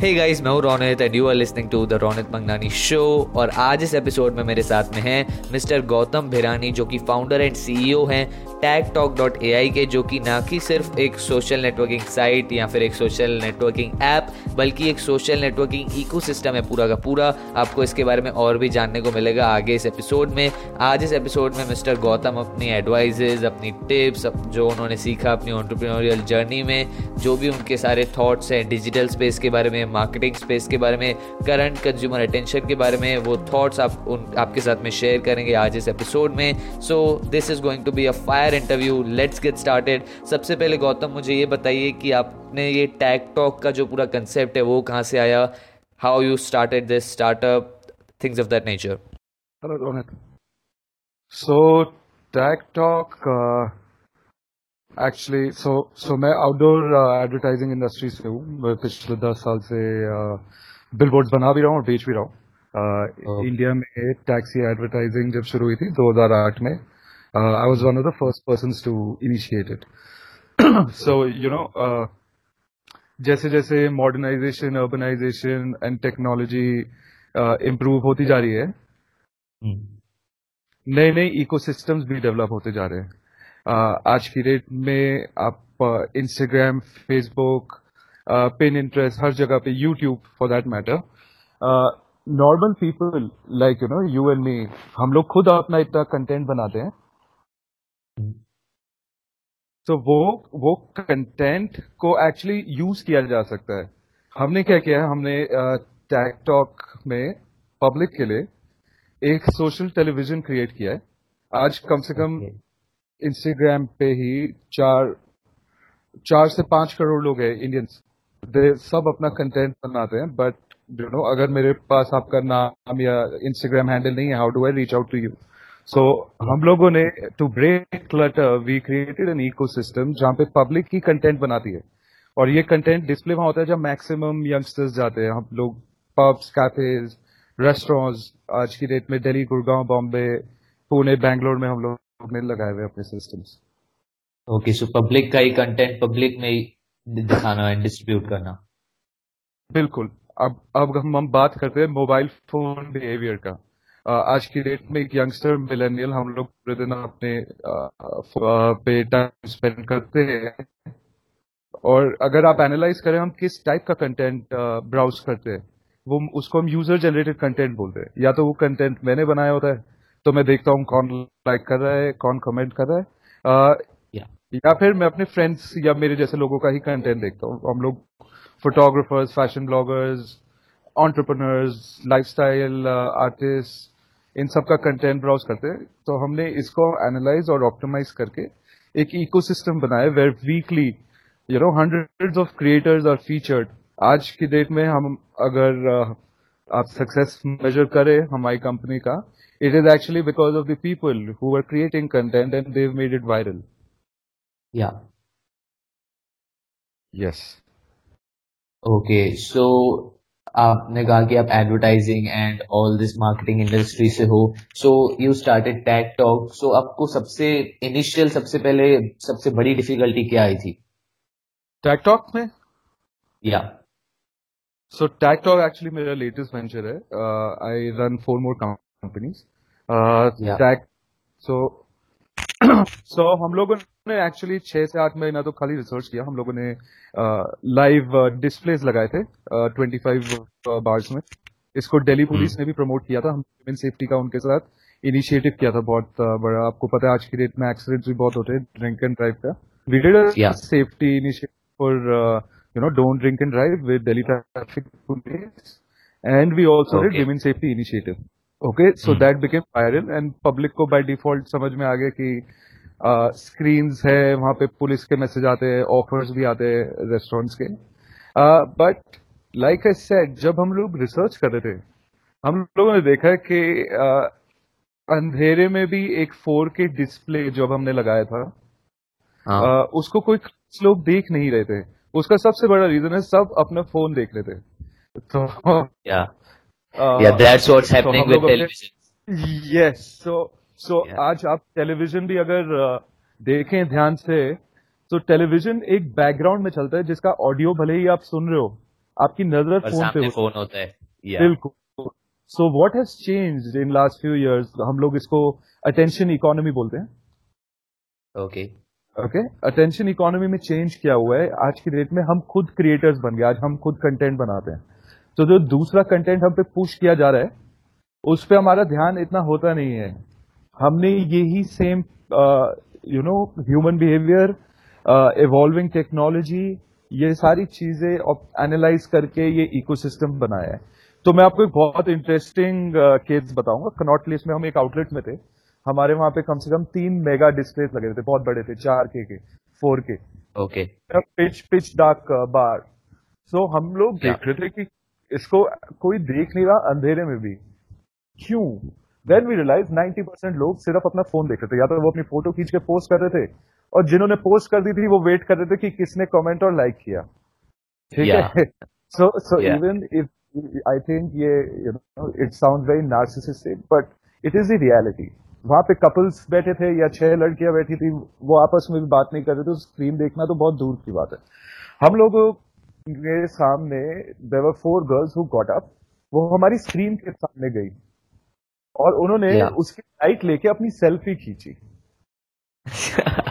हे guys मैं हूँ Ronit and you are listening to the Ronit Mangnani show और आज इस एपिसोड में मेरे साथ में हैं मिस्टर गौतम भिरानी जो कि फाउंडर एंड सीईओ हैं Tag Talk dot A I के, जो कि ना कि सिर्फ़ एक सोशल नेटवर्किंग साइट या फिर एक सोशल नेटवर्किंग ऐप बल्कि एक सोशल नेटवर्किंग इको है पूरा का पूरा। आपको इसके बारे में और भी जानने को मिलेगा आगे इस एपिसोड में। आज इस एपिसोड में मिस्टर गौतम अपनी एडवाइजेज अपनी टिप्स जो उन्होंने सीखा अपनी ऑन्टरप्रीनोरियल जर्नी में, जो भी उनके सारे थॉट्स हैं डिजिटल स्पेस के बारे में मार्केटिंग स्पेस के बारे में करंट कंज्यूमर अटेंशन के बारे में, वो थॉट्स आप उन, आपके साथ में शेयर करेंगे आज इस एपिसोड में। So this is going to be a fire interview let's get started सबसे पहले गौतम, मुझे ये बताइए कि आपने ये टैग टॉक का जो पूरा कंसेप्ट है, वो कहाँ से आया? How you started this startup things of that nature hello so Tag Talk actually so so मैं आउटडोर एडवर्टाइजिंग इंडस्ट्री से हूँ। पिछले दस साल से बिल uh, बना भी रहा हूँ और बेच भी रहा हूँ। इंडिया uh, में टैक्सी एडवर्टाइजिंग जब शुरू हुई थी 2008 में I was one of the first person to initiate it so you know जैसे जैसे modernisation urbanisation and technology improve होती जा रही है. नए नए इकोसिस्टम्स भी डेवलप होते जा रहे हैं। आज की डेट में आप इंस्टाग्राम फेसबुक पिन इंटरेस्ट हर जगह पे YouTube for that matter normal people like you know you and me हम लोग खुद अपना इतना कंटेंट बनाते हैं। तो वो वो कंटेंट को एक्चुअली यूज़ किया जा सकता है। हमने क्या किया है? हमने टैग टॉक में पब्लिक के लिए एक सोशल टेलीविज़न क्रिएट किया है। आज कम से कम okay. इंस्टाग्राम पे ही चार चार से पाँच करोड़ लोग हैं इंडियंस दे सब अपना कंटेंट बनाते हैं बट यू नो अगर मेरे पास आपका नाम या इंस्टाग्राम हैंडल नहीं है how do I reach out to you so हम लोगों ने to break clutter we created an ecosystem जहाँ पे पब्लिक ही कंटेंट बनाती है। और ये कंटेंट डिस्प्ले वहाँ होता है जब मैक्सिमम यंगस्टर्स जाते हैं। हम लोग पब्स कैफेज रेस्टोरेंट्स आज की डेट में दिल्ली गुड़गांव बॉम्बे पुणे बैंगलोर में हम लोग में लगाए हुए अपने सिस्टम्स ओके सो पब्लिक का ही कंटेंट पब्लिक में ही दिखाना है डिस्ट्रीब्यूट करना। बिल्कुल। अब अब हम हम बात करते हैं मोबाइल फ़ोन बिहेवियर का। आज की डेट में एक यंगस्टर मिलेनियल हम लोग पूरे दिन अपने पे टाइम स्पेंड करते हैं। और अगर आप एनालाइज करें हम किस टाइप का कंटेंट ब्राउज करते हैं वो उसको हम यूज़र जनरेटेड कंटेंट बोलते हैं। या तो वो कंटेंट मैंने बनाया होता है तो मैं देखता हूँ कौन लाइक कर रहा है कौन कमेंट कर रहा है। या, या फिर मैं अपने फ्रेंड्स या मेरे जैसे लोगों का ही कंटेंट देखता हूँ। हम लोग photographers fashion bloggers entrepreneurs lifestyle artist इन सब का कंटेंट ब्राउज करते हैं। तो हमने इसको एनालाइज और ऑप्टिमाइज करके एक इकोसिस्टम बनाया where weekly you know hundred of creators are featured आज की डेट में हम अगर uh, आप सक्सेस मेजर करें हमारी कंपनी का It is actually because of the people who were creating content and they've made it viral. Yeah. Yes. Okay, so आपने कहा कि आप advertising and all this marketing industry से हो so you started Tag Talk so आपको सबसे initial सबसे पहले सबसे बड़ी डिफिकल्टी क्या आई थी टैग टॉक में या सो टैग टॉक एक्चुअली मेरा लेटेस्ट वेंचर है I run four more companies. Uh, yeah. Tech. So, so हम लोगों ने एक्चुअली छह से आठ महीना तो खाली रिसर्च किया हम लोगों ने लाइव uh, डिस्प्लेस uh, लगाए थे ट्वेंटी फाइव बार्स में इसको दिल्ली पुलिस hmm. ने भी प्रमोट किया था हम ह्यूमन सेफ्टी का उनके साथ इनिशिएटिव किया था बहुत uh, बड़ा आपको पता है आज की डेट में एक्सीडेंट्स भी बहुत होते हैं ड्रिंक एंड ड्राइव का we did safety initiative for you know don't drink and drive with Delhi traffic police and we also did women safety initiative okay so that became viral and public को by default समझ में आ गया कि screen uh, है वहाँ पे police के message आते हैं ऑफर्स भी आते हैं रेस्टोरेंट्स के बट लाइक आई सेड जब हम लोग रिसर्च कर रहे थे हम लोगों ने देखा कि uh, अंधेरे में भी एक फोर के डिस्प्ले जब हमने लगाया था हाँ। uh, उसको कोई लोग देख नहीं रहे थे उसका सबसे बड़ा रीजन है सब अपना फ़ोन देख रहे थे तो yeah. Yeah, that's what's happening with television. Yes, so so yeah. आज आप टेलीविज़न भी अगर देखें ध्यान से तो टेलीविज़न एक बैकग्राउंड में चलता है जिसका ऑडियो भले ही आप सुन रहे हो आपकी नज़र फ़ोन पे फ़ोन होता है। बिल्कुल। So what has change in last few years हम लोग इसको अटेंशन इकोनॉमी बोलते हैं। ओके ओके अटेंशन इकोनॉमी में चेंज क्या हुआ है? आज की डेट में हम खुद क्रिएटर्स बन गए आज हम खुद कंटेंट बनाते हैं। तो जो दूसरा कंटेंट हम पे पुश किया जा रहा है उस पर हमारा ध्यान इतना होता नहीं है। हमने यही same you know human behaviour evolving technology ये सारी चीज़ें एनालाइज करके ये इकोसिस्टम बनाया है। तो मैं आपको एक बहुत इंटरेस्टिंग केस uh, बताऊँगा। कनॉट प्लेस में हम एक आउटलेट में थे। हमारे वहाँ पे कम से कम तीन मेगा डिस्प्ले लगे थे। बहुत बड़े थे चार के के four K. Okay pitch pitch dark bar so हम लोग देख रहे थे कि इसको कोई देख नहीं रहा अंधेरे में भी। क्यों? देन वी रियलाइज़ 90 परसेंट लोग सिर्फ़ अपना फ़ोन देख रहे थे। या तो वो अपनी फ़ोटो खींच के पोस्ट कर रहे थे और जिन्होंने पोस्ट कर दी थी वो वेट कर रहे थे कि किसने कमेंट और लाइक किया। ठीक है? So so even if I think ये you know it sound very narcissistic but it is the reality वहाँ पे कपल्स बैठे थे या छह लड़कियाँ बैठी थी वो आपस में भी बात नहीं कर रहे थे स्क्रीन देखना तो बहुत दूर की बात है। हम लोग के सामने there were four girls who got up वो हमारी स्क्रीन के सामने गई और उन्होंने yeah. उसकी लाइट लेके अपनी सेल्फी खींची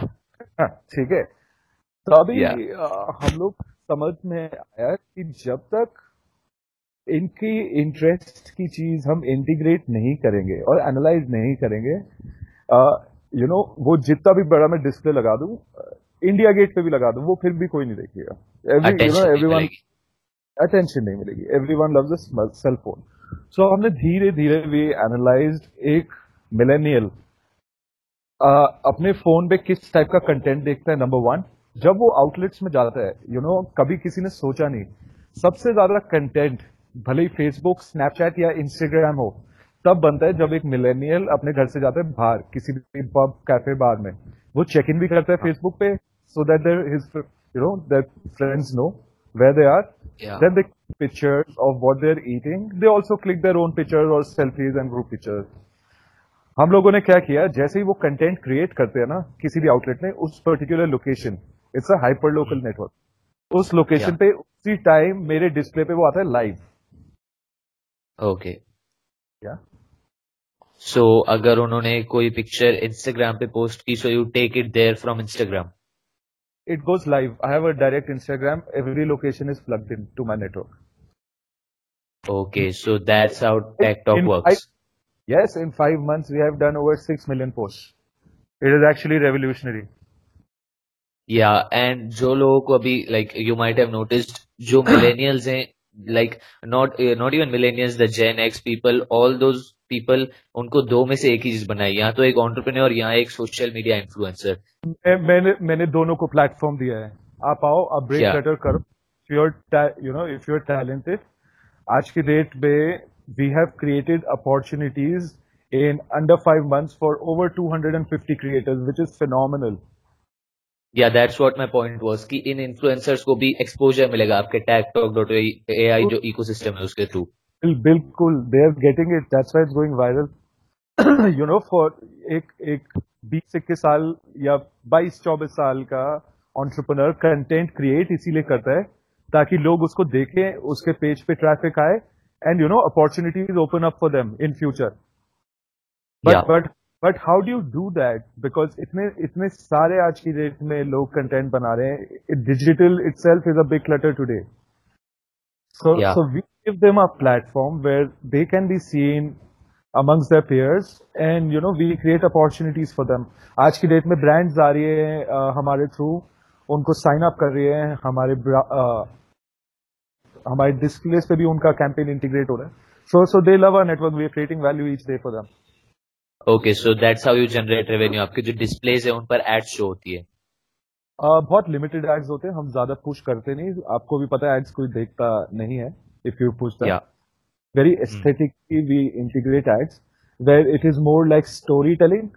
हाँ, ठीक है तो अभी yeah. हम लोग समझ में आया कि जब तक इनकी इंटरेस्ट की चीज़ हम इंटीग्रेट नहीं करेंगे और एनालाइज नहीं करेंगे you uh, know you know, वो जितना भी बड़ा मैं डिस्प्ले लगा दूँ इंडिया गेट पे भी लगा दूँ वो फिर भी कोई नहीं देखेगा। Every you know everyone attention नहीं मिलेगी। Everyone love cell phone so हमने धीरे धीरे भी एनालाइज एक मिलेनियल अपने फ़ोन पे किस टाइप का कंटेंट देखता है नंबर वन जब वो आउटलेट्स में जाता है यू you नो know, कभी किसी ने सोचा नहीं। सबसे ज़्यादा कंटेंट भले ही फेसबुक स्नैपचैट या इंस्टाग्राम हो तब बनता है जब एक मिलेनियल अपने घर से जाता है बाहर किसी भी पब कैफ़े बार में। वो चेक इन भी करता है फेसबुक पे so that there his you know that friends know where they are then they pictures of what they are eating they also click their own pictures और selfies and group pictures हम लोगों ने क्या किया? जैसे ही वो content create करते हैं ना किसी भी आउटलेट में उस particular location it's a hyper local network उस लोकेशन पे उसी टाइम मेरे डिस्प्ले पे वो आता है लाइव ओके क्या सो अगर उन्होंने कोई पिक्चर इंस्टाग्राम पे पोस्ट की so you take it there from Instagram it goes live. I have a direct Instagram. Every location is plugged in to my network. Okay, so that's how Tech Talk in works. Five, yes, in five months we have done over six million posts. It is actually revolutionary. Yeah, and जो लोगों को अभी like you might have noticed जो millennials हैं like not uh, not even millennials the gen x people all those people उनको दो में से एक ही चीज़ बनाई। यहाँ तो एक ऑन्टरप्रेन्योर यहाँ एक सोशल मीडिया इन्फ्लुएंसर मैंने मैंने दोनों को प्लेटफॉर्म दिया है। आप आओ आप ब्रेक लेटर करो। Your you know if you're talented आज की डेट में we have created opportunities in under five months for over 250 creators which is phenomenal. या that's what my point was कि इन इन्फ्लुएंसर्स को भी एक्सपोजर मिलेगा आपके Tag Talk dot A I जो इकोसिस्टम है उसके थ्रू बिल्कुल they are getting it that's why it's going viral you know for एक एक बीस इक्कीस साल या बाईस चौबीस साल का ऑन्टरप्रनर कंटेंट क्रिएट इसीलिए करता है ताकि लोग उसको देखें उसके पेज पे ट्रैफ़िक आए and you know opportunities open up for them in future but but but how do you do that because इतने इतने सारे आज की डेट में लोग कंटेंट बना रहे हैं। Digital itself is a big clutter today so so we give them a platform where they can be seen amongst their peers and you know we create opportunities for them. आज की date में brands आ रही है uh, हमारे through उनको sign up कर रही है हमारे uh, हमारे डिस्प्लेस पे भी उनका कैंपेन इंटीग्रेट हो रहा है। So so they love a network we are creating value each day for them okay so that's how you generate revenue आपके जो डिस्प्लेज है उन पर एड्स शो होती है। uh, बहुत लिमिटेड एड्स होते हैं हम ज़्यादा पुश करते नहीं। आपको भी पता है एड्स कोई देखता नहीं है if you push very aesthetically we integrate ads where it is more like story telling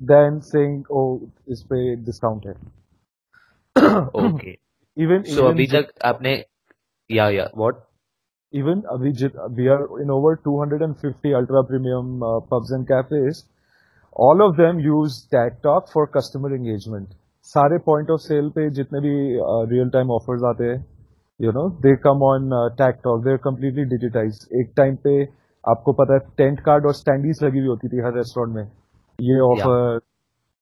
than saying oh इस पे डिस्काउंट है. ओके इवन सो अभी तक आपने या या what even uh, we, we are in over 250 ultra premium uh, pubs and cafes all of them use Tag Talk for customer engagement सारे point of sale पे जितने भी रियल टाइम ऑफर्स आते हैं you know they come on Tag Talk they completely digitise एक time पे आपको पता है टेंट कार्ड और स्टैंडीज लगी हुई होती थी हर रेस्टोरेंट में। ये ऑफ़र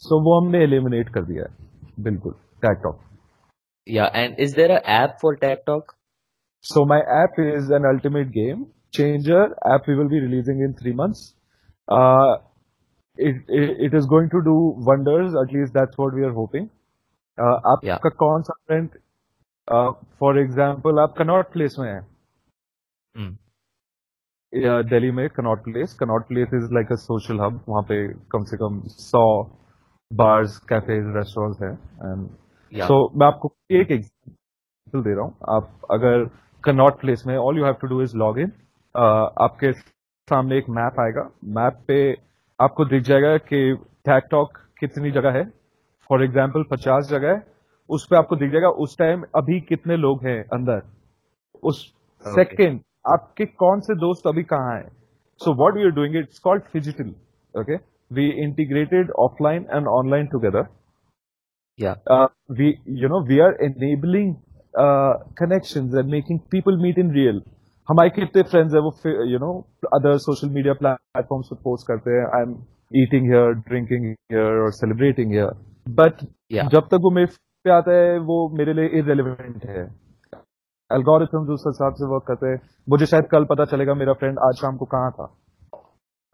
सो वो हमने एलिमिनेट कर दिया है। बिल्कुल Tag Talk Yeah, and is there an app for Tag Talk? So my app is an ultimate game changer. App we will be releasing in three months. Uh, it, it, it is going to do wonders. At least that's what we are hoping. Uh, आपका Yeah. कौन सा friend for example आप Connaught Place में है Hmm. Delhi में Connaught Place Connaught Place is like a social hub वहाँ पे कम से कम सौ बार्स कैफेज रेस्टोरेंट्स हैं एंड Yeah. सो मैं आपको एक एग्ज़ाम्पल दे रहा हूँ आप अगर कनॉट प्लेस में all you have to do is log in आपके सामने एक मैप आएगा मैप पे आपको दिख जाएगा कि टैक टॉक कितनी जगह है। फॉर एग्ज़ाम्पल पचास जगह है। उस पे आपको दिख जाएगा उस टाइम अभी कितने लोग हैं अंदर। उस Okay. सेकंड आपके कौन से दोस्त अभी कहाँ हैं? So what we are doing it's called phygital okay we integrated offline and online together Yeah. we you know we are enabling uh, connections and making people meet in real. हमारे कितने friends है वो you know other social media platforms पे post करते हैं I am eating here drinking here और celebrating here but जब तक वो मेरे पे आता है वो मेरे लिए इरेलीवेंट है। एल्गोरिथम्स उस हिसाब से वर्क करते हैं। मुझे शायद कल पता चलेगा मेरा फ्रेंड आज शाम को कहाँ था।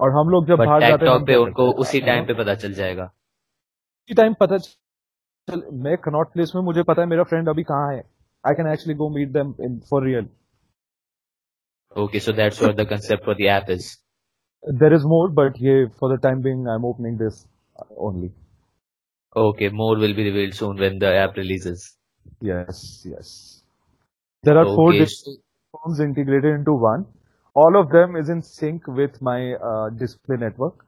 और हम लोग जब बाहर जाते हैं पे उनको उसी टाइम पे पता चल जाएगा। उसी टाइम पता चल मैं कनॉट प्लेस में मुझे पता है मेरा फ्रेंड अभी कहाँ है। I can actually go meet them in for real Okay, so that's what the concept for the app is. There is more, but yeah, for the time being, I'm opening this only. Okay, more will be revealed soon when the app releases. Yes, yes. There are okay. four different forms integrated into one. All of them is in sync with my uh, display network.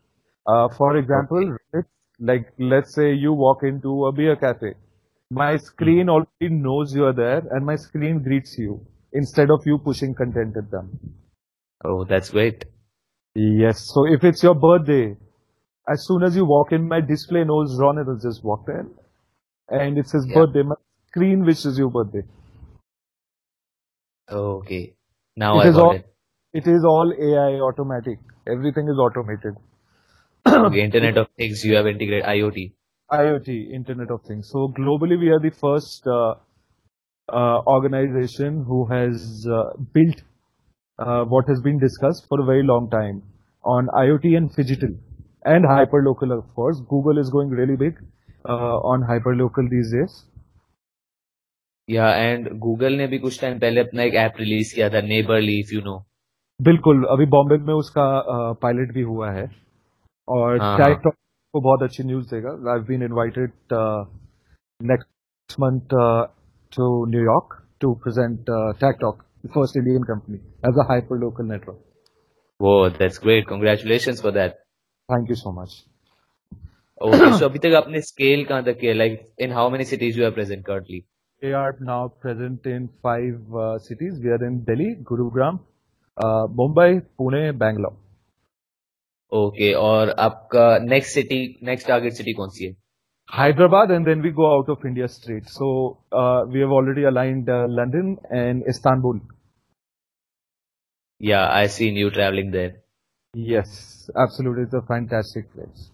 Uh, for example, okay. like let's say you walk into a beer cafe, my screen hmm. already knows you are there, and my screen greets you instead of you pushing content at them Oh, that's great. Yes. So if it's your birthday, as soon as you walk in, my display knows Ronald has just walked in, and it says Yeah. birthday. My screen wishes you birthday. Okay. Now It I is got all- it. It is all AI automatic. Everything is automated. Okay, Internet of Things, you have integrated IoT. IoT, Internet of Things. So globally, we are the first uh, organization who has uh, built uh, what has been discussed for a very long time on IoT and phygital and hyperlocal, of course. Google is going really big uh, on hyperlocal these days. या and Google ने भी कुछ time पहले अपना एक app release किया था neighbourly if you know बिल्कुल अभी बॉम्बे में उसका पायलट भी हुआ है और हाँ, हाँ। टॉक को बहुत अच्छी न्यूज़ देगा I been invited next month To New York to present Tag Talk first Indian company as a hyper local network वो that's great congratulations for that thank you so much okay so अभी तक आपने scale कहां तक किया like in how many cities you are present currently We are now present in five uh, cities. We are in Delhi, Gurugram, uh, Mumbai, Pune, Bangalore. Okay और आपका next city next target city कौन सी है Hyderabad and then we go out of India straight. So uh, we have already aligned uh, London and Istanbul. Yeah, I see you traveling there. Yes, absolutely. It's a fantastic place.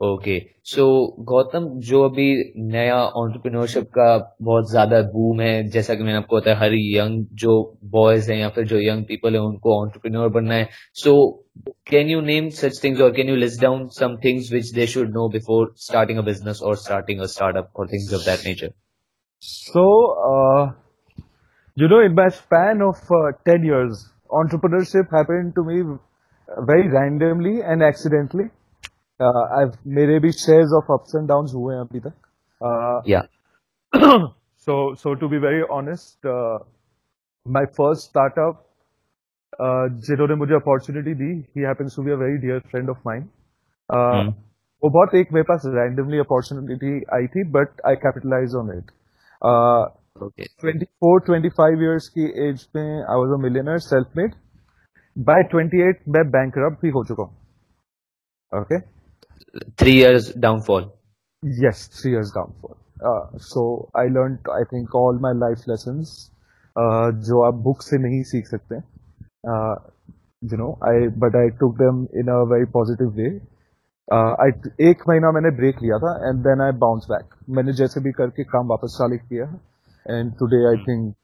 Okay so Gautam जो अभी नया entrepreneurship का बहुत ज़्यादा boom है जैसा कि मैंने आपको बताया हर यंग जो बॉयज़ हैं या फिर जो यंग पीपल है उनको ऑन्टरप्रिन्योर बनना है। So can you name such things और can you list down some things which they should know before starting a business और स्टार्टिंग अ स्टार्टअप और things of that nature you know, in my span of uh, 10 years, entrepreneurship happened to me very randomly and accidentally. Uh, मेरे भी shares of ups and down हुए हैं अभी तक। So so to be very honest my first startup जिन्होंने मुझे opportunity the he happens to be a very dear friend of mine वो बहुत एक मेरे पास रैंडमली अपॉर्चुनिटी आई थी but I capitalise on it twenty four twenty five years की एज में I was a millionaire self made by twenty eight मैं बैंक भी हो चुका हूँ। Okay okay? Three years downfall yes three years downfall so I learn I think all my life lesson जो आप book से नहीं सीख सकते you know I but I took them in a very positive way एक महीना मैंने break लिया था and then I bounce back मैंने जैसे भी करके काम वापस चालू किया and today I think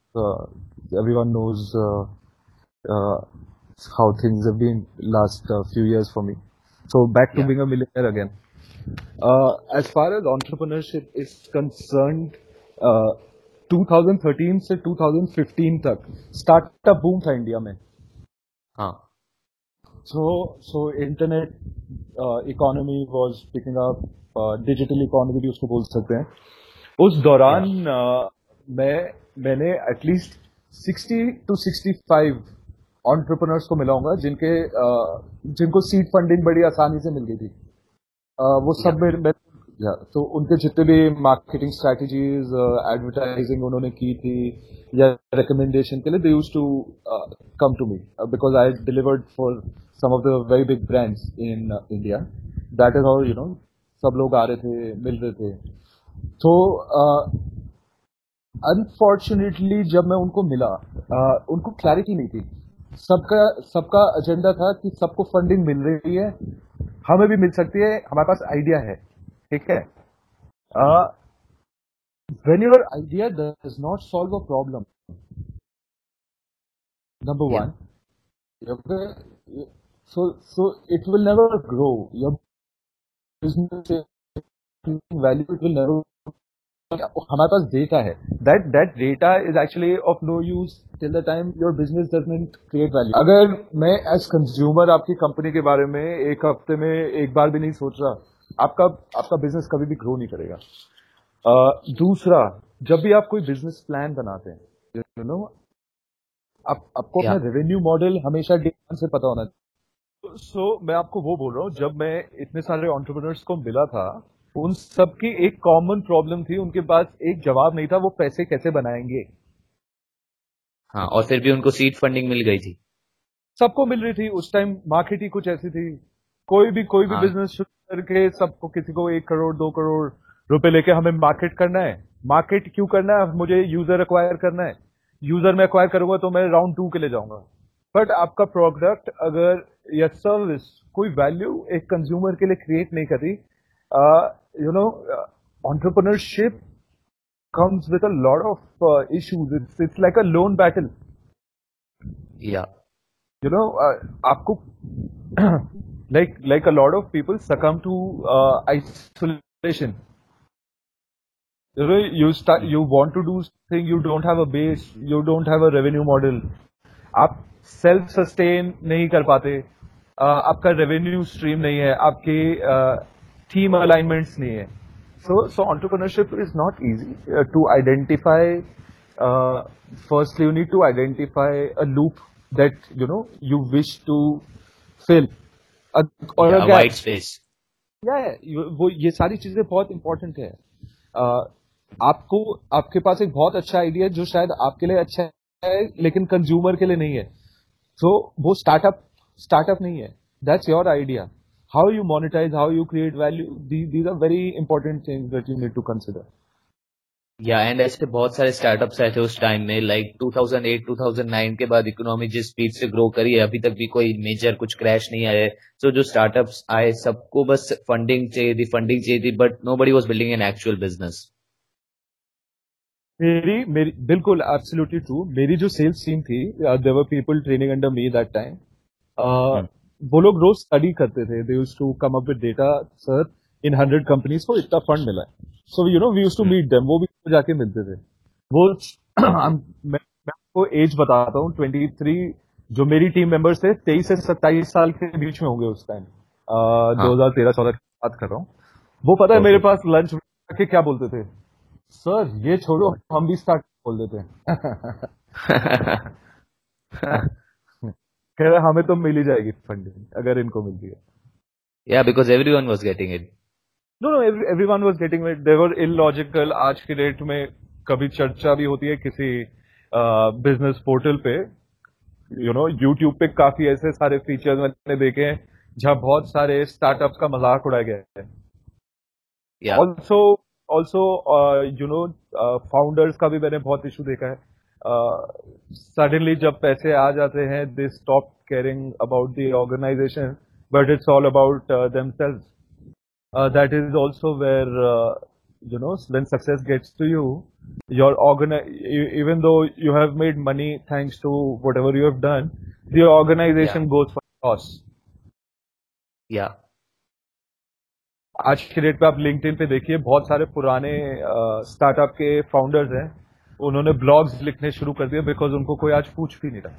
everyone knows uh, uh, how things have been last uh, few years for me. So back to yeah. being a millionaire again. Uh, as far as entrepreneurship is concerned, uh, 2013 से 2015 तक startup boom था India में हाँ so so internet economy was picking up digital economy भी उसको बोल सकते हैं उस दौरान uh, मैं मैंने एटलीस्ट 60 टू 65 ऑन्टरप्रनर्स को मिलाऊँगा जिनके जिनको सीड फंडिंग बड़ी आसानी से मिल गई थी। वो सब मेरे या तो उनके जितने भी मार्केटिंग स्ट्रेटजीज एडवर्टाइजिंग उन्होंने की थी या रिकमेंडेशन के लिए they use to come to me because I delivered for some of the very big brands in India that is how you know सब लोग आ रहे थे मिल रहे थे। तो अनफॉर्चुनेटली uh, जब मैं उनको मिला uh, उनको क्लैरिटी नहीं थी। सबका सबका एजेंडा था कि सबको फंडिंग मिल रही है। हमें भी मिल सकती है हमारे पास आइडिया है ठीक है? When your idea does not solve a problem number one so so it will never grow. Your business value it will never हमारे पास डेटा है। That that data is actually of no use till the time your business doesn't create value अगर मैं as consumer आपकी company के बारे में एक हफ़्ते में एक बार भी नहीं सोच रहा आपका आपका बिज़नेस कभी भी ग्रो नहीं करेगा। uh, दूसरा जब भी आप कोई बिज़नेस प्लान बनाते हैं यू you नो know, आप आपको अपना रेवेन्यू मॉडल हमेशा डे से पता होना चाहिए। सो so, मैं आपको वो बोल रहा हूँ जब मैं इतने सारे ऑन्टरप्रनर्स को मिला था उन सबकी एक कॉमन प्रॉब्लम थी उनके पास एक जवाब नहीं था वो पैसे कैसे बनाएँगे? हाँ और फिर भी उनको सीट फंडिंग मिल गई थी। सबको मिल रही थी उस टाइम मार्केट ही कुछ ऐसी थी। कोई भी कोई भी हाँ. बिज़नेस शुरू करके सबको किसी को एक करोड़ दो करोड़ रुपए लेके हमें मार्केट करना है। मार्केट क्यों करना है? मुझे यूज़र अक्वायर करना है। यूज़र में अक्वायर करूँगा तो मैं राउंड टू के लिए जाऊँगा। बट आपका प्रोडक्ट अगर या सर्विस कोई वैल्यू एक कंज्यूमर के लिए क्रिएट नहीं करी You know entrepreneurship comes with a lot of uh, issues. It's it's like a lone battle. Yeah. You know, uh, आपको like like a lot of people succumb to uh, isolation you know you start you want to do something you don't have a base you don't have a revenue model आप self sustain नहीं कर पाते uh, आपका revenue stream नहीं है आपके team uh, alignments नहीं है। So so entrepreneurship is not easy to identify firstly you need to identify a loop that you know you wish to fill. और वाइट स्पेस या वो ये सारी चीज़ें बहुत इंपॉर्टेंट है। Uh, आपको आपके पास एक बहुत अच्छा आइडिया जो शायद आपके लिए अच्छा है लेकिन कंज्यूमर के लिए नहीं है। तो वो स्टार्टअप स्टार्टअप नहीं है। That's your idea how you monetize how you create value these are very important things that you need to consider या एंड ऐसे बहुत सारे स्टार्टअप्स आए थे उस टाइम में लाइक 2008 2009 के बाद इकोनॉमी जिस स्पीड से ग्रो करी है अभी तक भी कोई मेजर कुछ क्रैश नहीं आया है। सो so, जो स्टार्टअप्स आए सबको बस फंडिंग चाहिए थी फंडिंग चाहिए थी but nobody was building an actual business मेरी मेरी बिल्कुल एब्सोल्युटली ट्रू मेरी जो सेल्स टीम थी they were people training under me that time वो लोग रोज स्टडी करते थे. They use to come up with data sir in hundred companies को इतना फंड मिला है. So you know we use to meet them वो भी जाके मिलते थे. वो मैं आपको एज बताता हूँ. ट्वेंटी थ्री जो मेरी टीम मेंबर्स थे तेईस से सत्ताईस साल के बीच में होंगे उस टाइम हाँ। दो हज़ार तेरह चौदह की बात कर रहा हूँ. वो पता है मेरे पास लंच के क्या बोलते थे? सर ये छोड़ो हम भी स्टार्ट बोल देते हैं कह रहे हमें तो मिल ही जाएगी फंडिंग अगर इनको मिलती है। या because everyone was getting it no no everyone was getting it they were illogical आज के डेट में कभी चर्चा भी होती है किसी बिज़नेस पोर्टल पे। यू नो यूट्यूब पे काफ़ी ऐसे सारे फीचर्स मैंने देखे हैं जहाँ बहुत सारे स्टार्टअप का मज़ाक उड़ाया गया है। Also also you know founders का भी मैंने बहुत इशू देखा है। सडनली जब पैसे आ जाते हैं they stop caring about the organization but it's all about themselves that is also where you know when success gets to you your organize even though you have made money thanks to whatever you have done their organization goes for loss या आज के date पे आप link पे देखिए बहुत सारे पुराने स्टार्टअप के फाउंडर्स हैं। उन्होंने ब्लॉग्स लिखने शुरू कर दिए बिकॉज़ उनको कोई आज पूछ भी नहीं रहा।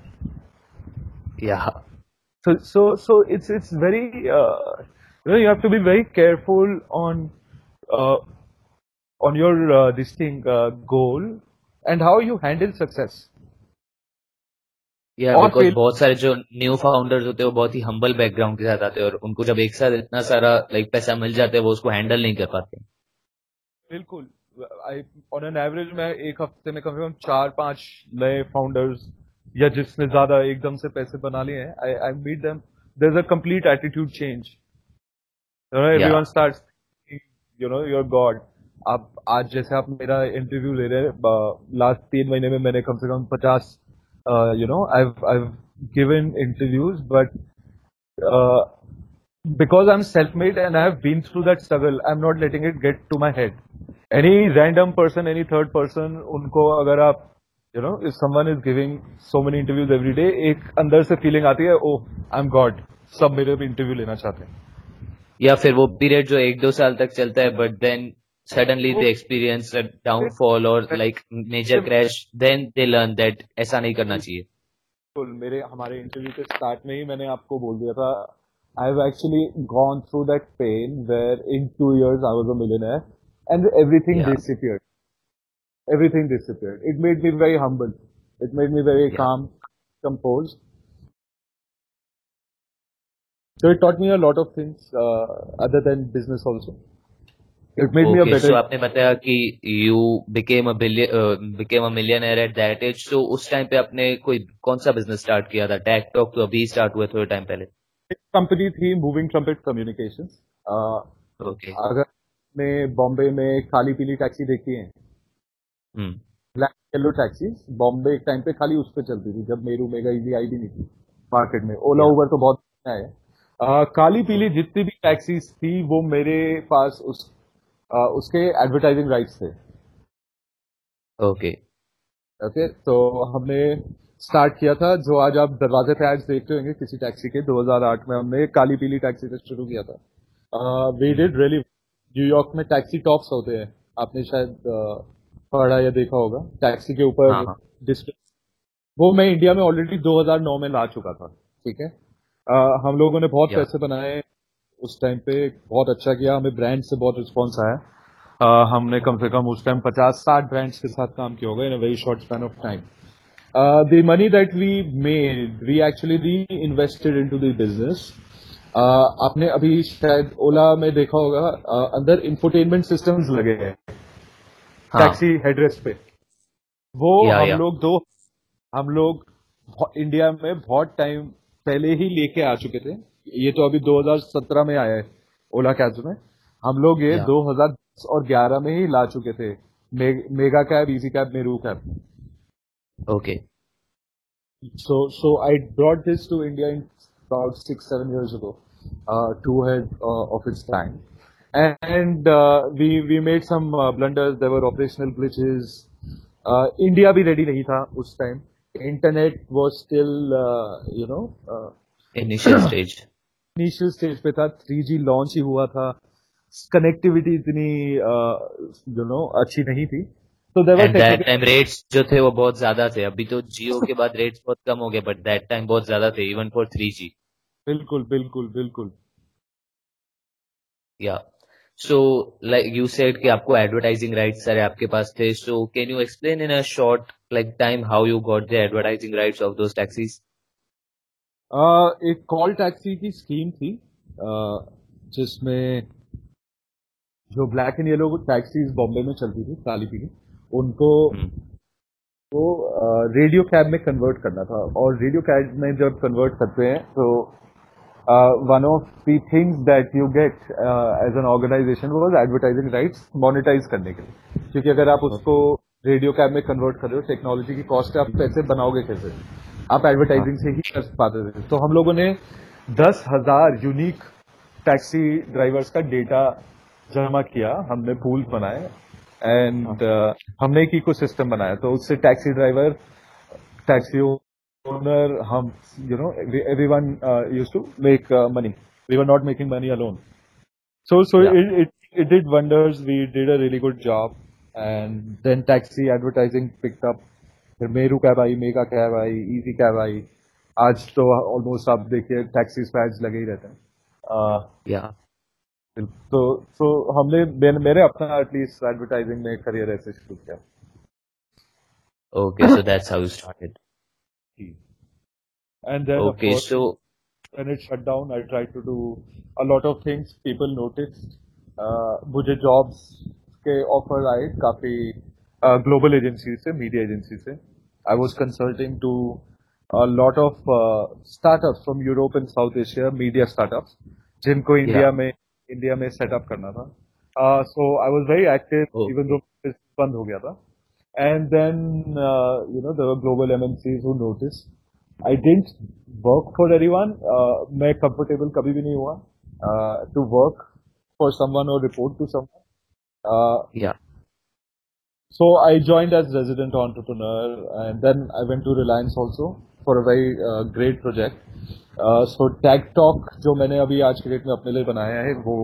या so so so it's it's very uh, you know you have to be very careful on uh, on your uh, this thing uh, goal and how you handle success. या बिकॉज़ बहुत सारे जो न्यू फाउंडर्स होते हैं वो बहुत ही humble background के साथ आते हैं और उनको जब एक साथ इतना सारा लाइक पैसा मिल जाता है वो उसको हैंडल नहीं कर पाते। बिल्कुल। ऑन एन एवरेज मैं एक हफ़्ते में कम से कम चार पाँच नए फाउंडर्स या जिसने ज़्यादा एकदम से पैसे बना लिए हैं I I meet them there is a complete attitude change you know everyone starts you know your god आप आज जैसे आप मेरा इंटरव्यू ले रहे हैं लास्ट तीन महीने में मैंने कम से कम पचास you know I I I've given interviews, but uh, because I'm self-made and I have been through that struggle, I'm not letting it get to my head. Any random person, any third person, उनको अगर आप you know, if someone is giving so many interviews every day, एक अंदर से feeling आती है, oh, I'm God, सब मेरे भी interview लेना चाहते हैं. या फिर वो पीरियड जो एक दो साल तक चलता है but then suddenly they experience a downfall or like major crash then they learn that ऐसा नहीं करना चाहिए मेरे हमारे इंटरव्यू के स्टार्ट में ही मैंने आपको बोल दिया था I have actually gone through that pain where in two years I was a millionaire and everything yeah. disappeared. Everything disappeared. It made me very humble. It made me very yeah. calm, composed. So it taught me a lot of things uh, other than business also. It made me a better. So आपने बताया कि you became a billion became a millionaire at that age. So उस time पे आपने कोई कौन सा business start किया था टैक टॉक तो अभी स्टार्ट हुए थोड़े टाइम पहले एक कंपनी थी मूविंग ट्रम्पेट कम्युनिकेशंस। ओके। अगर ने बॉम्बे में काली पीली टैक्सी देखी है। ब्लैक येलो टैक्सी बॉम्बे एक टाइम पे खाली उस पर चलती थी जब मेरू मेगा इजी आई भी नहीं थी मार्केट में। ओला उबर तो बहुत है। काली पीली जितनी भी टैक्सीज थी वो मेरे पास उस उसके एडवर्टाइजिंग राइट्स थे। ओके। ओके तो हमने स्टार्ट किया था जो आज आप दरवाजे पे एड्स देखते होंगे किसी टैक्सी के 2008 में हमने काली पीली टैक्सी से शुरू किया था। We did really New York में टैक्सी टॉप्स होते हैं। आपने शायद पढ़ा या देखा होगा टैक्सी के ऊपर डिस्प्ले हाँ, हाँ। वो मैं इंडिया में ऑलरेडी 2009 में ला चुका था ठीक है? uh, हम लोगों ने बहुत पैसे बनाए उस टाइम पे बहुत अच्छा किया हमें ब्रांड से बहुत रिस्पॉन्स आया। uh, हमने कम से कम उस टाइम पचास साठ ब्रांड्स के साथ काम किया होगा in a very short span of time the money that we made we actually reinvested into the business आपने अभी शायद ओला में देखा होगा uh, अंदर इंफोटेनमेंट सिस्टम्स लगे हैं। टैक्सी हाँ. हेडरेस्ट पे। वो या, हम लोग दो हम लोग इंडिया में बहुत टाइम पहले ही लेके आ चुके थे। ये तो अभी 2017 में आया है ओला कैब्स में। हम लोग ये 2010 और 11 में ही ला चुके थे। मे, Mega cab Easy cab Meru cab. Okay so so I brought this to India in about six seven years ago, uh, two ahead uh, of its time, and uh, we we made some uh, blunders. There were operational glitches. Uh, India भी ready नहीं था उस time. Internet was still uh, you know uh, initial stage. Initial stage पे था three launch ही हुआ था connectivity इतनी you know अच्छी नहीं थी तो टाइम रेट्स जो थे वो बहुत ज़्यादा थे। अभी तो जियो के बाद रेट्स बहुत कम हो गए बट दैट टाइम बहुत ज़्यादा थे इवन फॉर थ्री जी बिल्कुल बिल्कुल बिल्कुल। या सो लाइक यू सेड कि आपको एडवर्टाइजिंग राइट्स सारे आपके पास थे। So can you explain in a short like time how you got the advertising rights of those taxis एक कॉल टैक्सी की स्कीम थी। जिसमें जो black and yellow taxis Bombay में चलती थी काली पीली उनको हम्म। वो रेडियो कैब में कन्वर्ट करना था। और रेडियो कैब में जब कन्वर्ट करते हैं तो one of of the things that you get uh, as an organization was advertising करने के लिए। क्योंकि अगर आप उसको रेडियो कैब में कन्वर्ट कर रहे हो टेक्नोलॉजी की कॉस्ट आप पैसे बनाओगे कैसे? आप एडवर्टाइजिंग से ही कर पाते थे। तो हम लोगों ने दस हज़ार यूनिक टैक्सी ड्राइवर्स का डेटा जमा किया हमने पूल बनाए। एंड हाँ। uh, हमने एक इको सिस्टम बनाया। तो उससे टैक्सी ड्राइवर टैक्सी ओनर हम you know everyone use to make money we are not making money alone so so it it did wonders we did a really good job and then taxi advertising pickup फिर Meru cab आई mega cab आई easy cab आई। आज तो almost आप देखिए taxi स्पैज लगे ही रहते हैं। uh, तो तो हमने मेरे अपना एटलीस्ट एडवर्टाइजिंग में करियर ऐसे शुरू किया। Okay so that's how started and then okay so when it shut down I try to do a lot of things people noticed मुझे जॉब्स के ऑफ़र आए काफ़ी ग्लोबल एजेंसी से मीडिया एजेंसी से। I was consulting to a lot of startups from Europe and South Asia media startups जिनको India में yeah. India में setup करना था. Uh, so I was very active, oh. even though बंद हो गया था. And then, uh, you know, there were global MNCs who noticed. I didn't work for anyone. Uh, मैं comfortable कभी भी नहीं हुआ uh, to work for someone or report to someone. Uh, yeah. So I joined as resident entrepreneur, and then I went to Reliance also For a very great project so tag talk जो मैंने अभी आज के date में अपने लिए बनाया है वो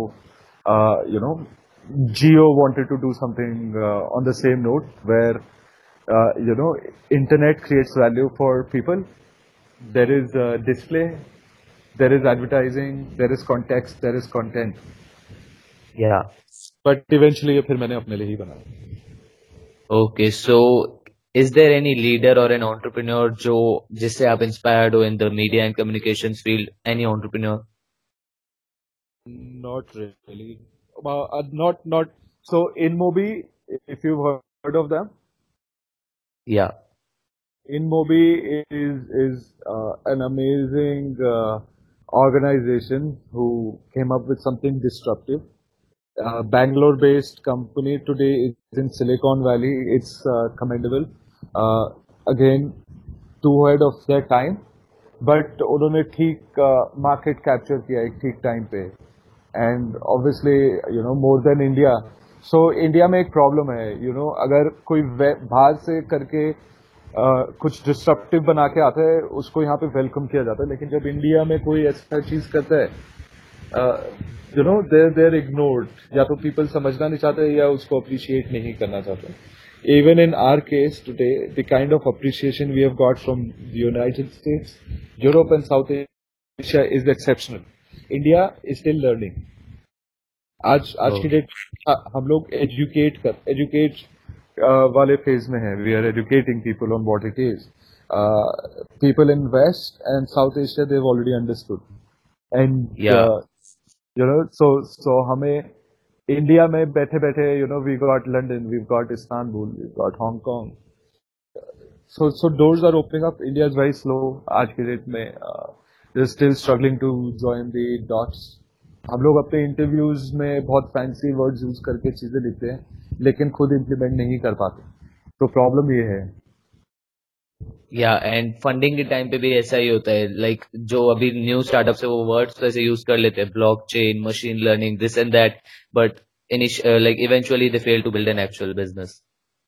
you know Jio wanted to do something on the same note where you know internet creates value for people there is display there is advertising there is contact there is content या but eventually फिर मैंने अपने लिए ही बनाया। Okay so is there any leader or an entrepreneur जो जिससे आप inspired हो in the media and communications field? Any entrepreneur? Not really. Uh, not not so in Mobi, if you've heard of them. Yeah. InMobi is is uh, an amazing uh, organization who came up with something disruptive. Uh, Bangalore-based company today is in Silicon Valley. It's uh, commendable. Uh, again, too ahead of their time, but उन्होंने ठीक market capture किया एक ठीक time पे. And obviously, you know, more than India. So India में एक problem है, you know, अगर कोई बाहर से करके कुछ डिस्ट्रप्टिव बना के आता है उसको यहाँ पे वेलकम किया जाता है लेकिन जब इंडिया में कोई ऐसा चीज़ करता है you know they're they're ignored या तो पीपल समझना नहीं चाहते या उसको अप्रिशिएट नहीं करना चाहते even in our case today the kind of appreciation we have got from United States Europe and South Asia is exceptional India is still learning आज आज की डेट हम लोग एजुकेट कर एजुकेट वाले फ़ेज़ में है. We are educating people on what it is people in west and South Asia they've already understood and you know so so हमें इंडिया में बैठे बैठे you know we got London we got Istanbul we got Hong Kong so so doors are opening up. India is very slow. आज के date में still struggling to join the dots. हम लोग अपने इंटरव्यूज़ में बहुत फैंसी वर्ड्स यूज़ करके चीज़ें लिखते हैं, लेकिन खुद इम्प्लीमेंट नहीं कर पाते। तो प्रॉब्लम ये है या एंड फंडिंग के टाइम पे भी ऐसा ही होता है लाइक like, जो अभी न्यू स्टार्टअप है वो वर्ड्स तो ऐसे यूज कर लेते हैं blockchain machine learning this and that but like eventually they fail to build an actual business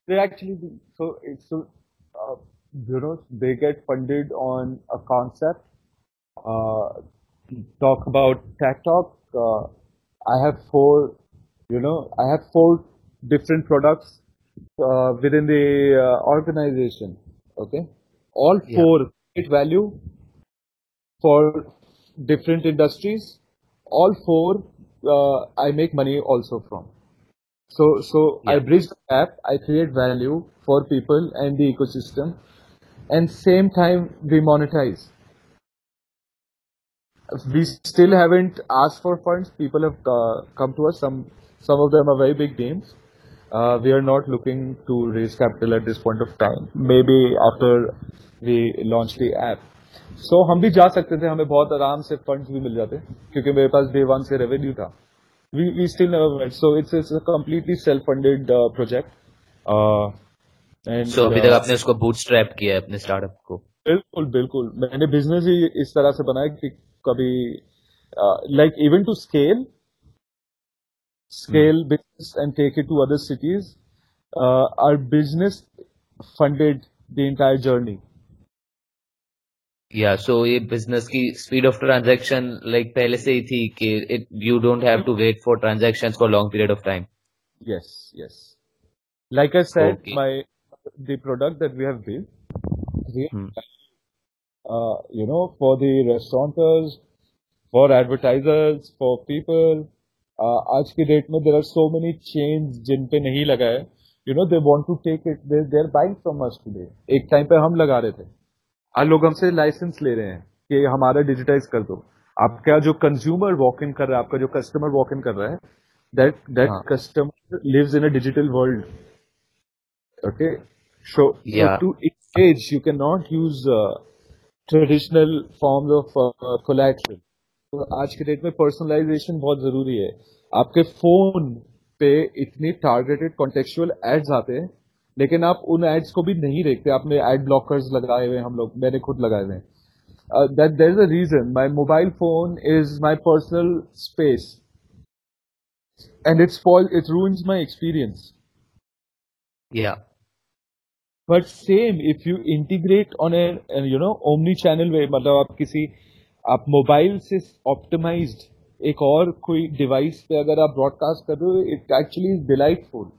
they actually do. so it's so uh, you know they get funded on a concept uh, talk about tech talk uh, I have four, you know, I have four different products uh, within the uh, organization. Okay, All four yeah. create value for different industries. All four uh, I make money also from. So so yeah. I bridge the gap. I create value for people and the ecosystem, and same time we monetize we still haven't asked for funds. People have uh, come to us. Some some of them are very big names. Uh, we are not looking to raise capital at this point of time. Maybe after we launch the app. So so, हम भी जा सकते थे हमें बहुत आराम से funds भी मिल जाते क्योंकि मेरे पास डे वन से रेवेन्यू था। We we still never went so it's it's a completely self funded project and so अभी तक uh, आपने उसको बूटस्ट्रैप किया है अपने स्टार्टअप को? बिल्कुल बिल्कुल। मैंने बिज़नेस ही इस तरह से बनाया कि कभी like even to scale scale hmm. business and take it to other cities. Uh, our business funded the entire journey. या सो ये बिजनेस की स्पीड ऑफ ट्रांजैक्शन लाइक पहले से ही थी कि it you don't have to wait for transaction for long period of time yes yes like i said okay. my the product that we have built hmm. uh, you know for the restaurateurs for uh, आज की date में there are so many change जिन पे नहीं लगा है। You know they want to take it they are buying from us today एक time पे हम लगा रहे थे। आज लोग हमसे लाइसेंस ले रहे हैं कि हमारा डिजिटाइज कर दो। आपका जो कंज्यूमर वॉक इन कर रहा है आपका जो कस्टमर वॉक इन कर रहा है that that customer lives in a digital world okay so to as you can not use traditional forms of तो आज के डेट में पर्सनलाइजेशन बहुत ज़रूरी है। आपके फ़ोन पे इतनी टारगेटेड कॉन्टेक्चुअल एड्स आते हैं लेकिन आप उन एड्स को भी नहीं देखते। आपने एड ब्लॉकर्स लगाए हुए हम लोग मैंने खुद लगाए हुए that there is a reason my mobile phone is my personal space and it's fall it ruins my experience but same if you integrate on a you know omnichannel way मतलब आप किसी आप मोबाइल से optimised एक और कोई device पे अगर आप ब्रॉडकास्ट कर रहे हो it actually is delightful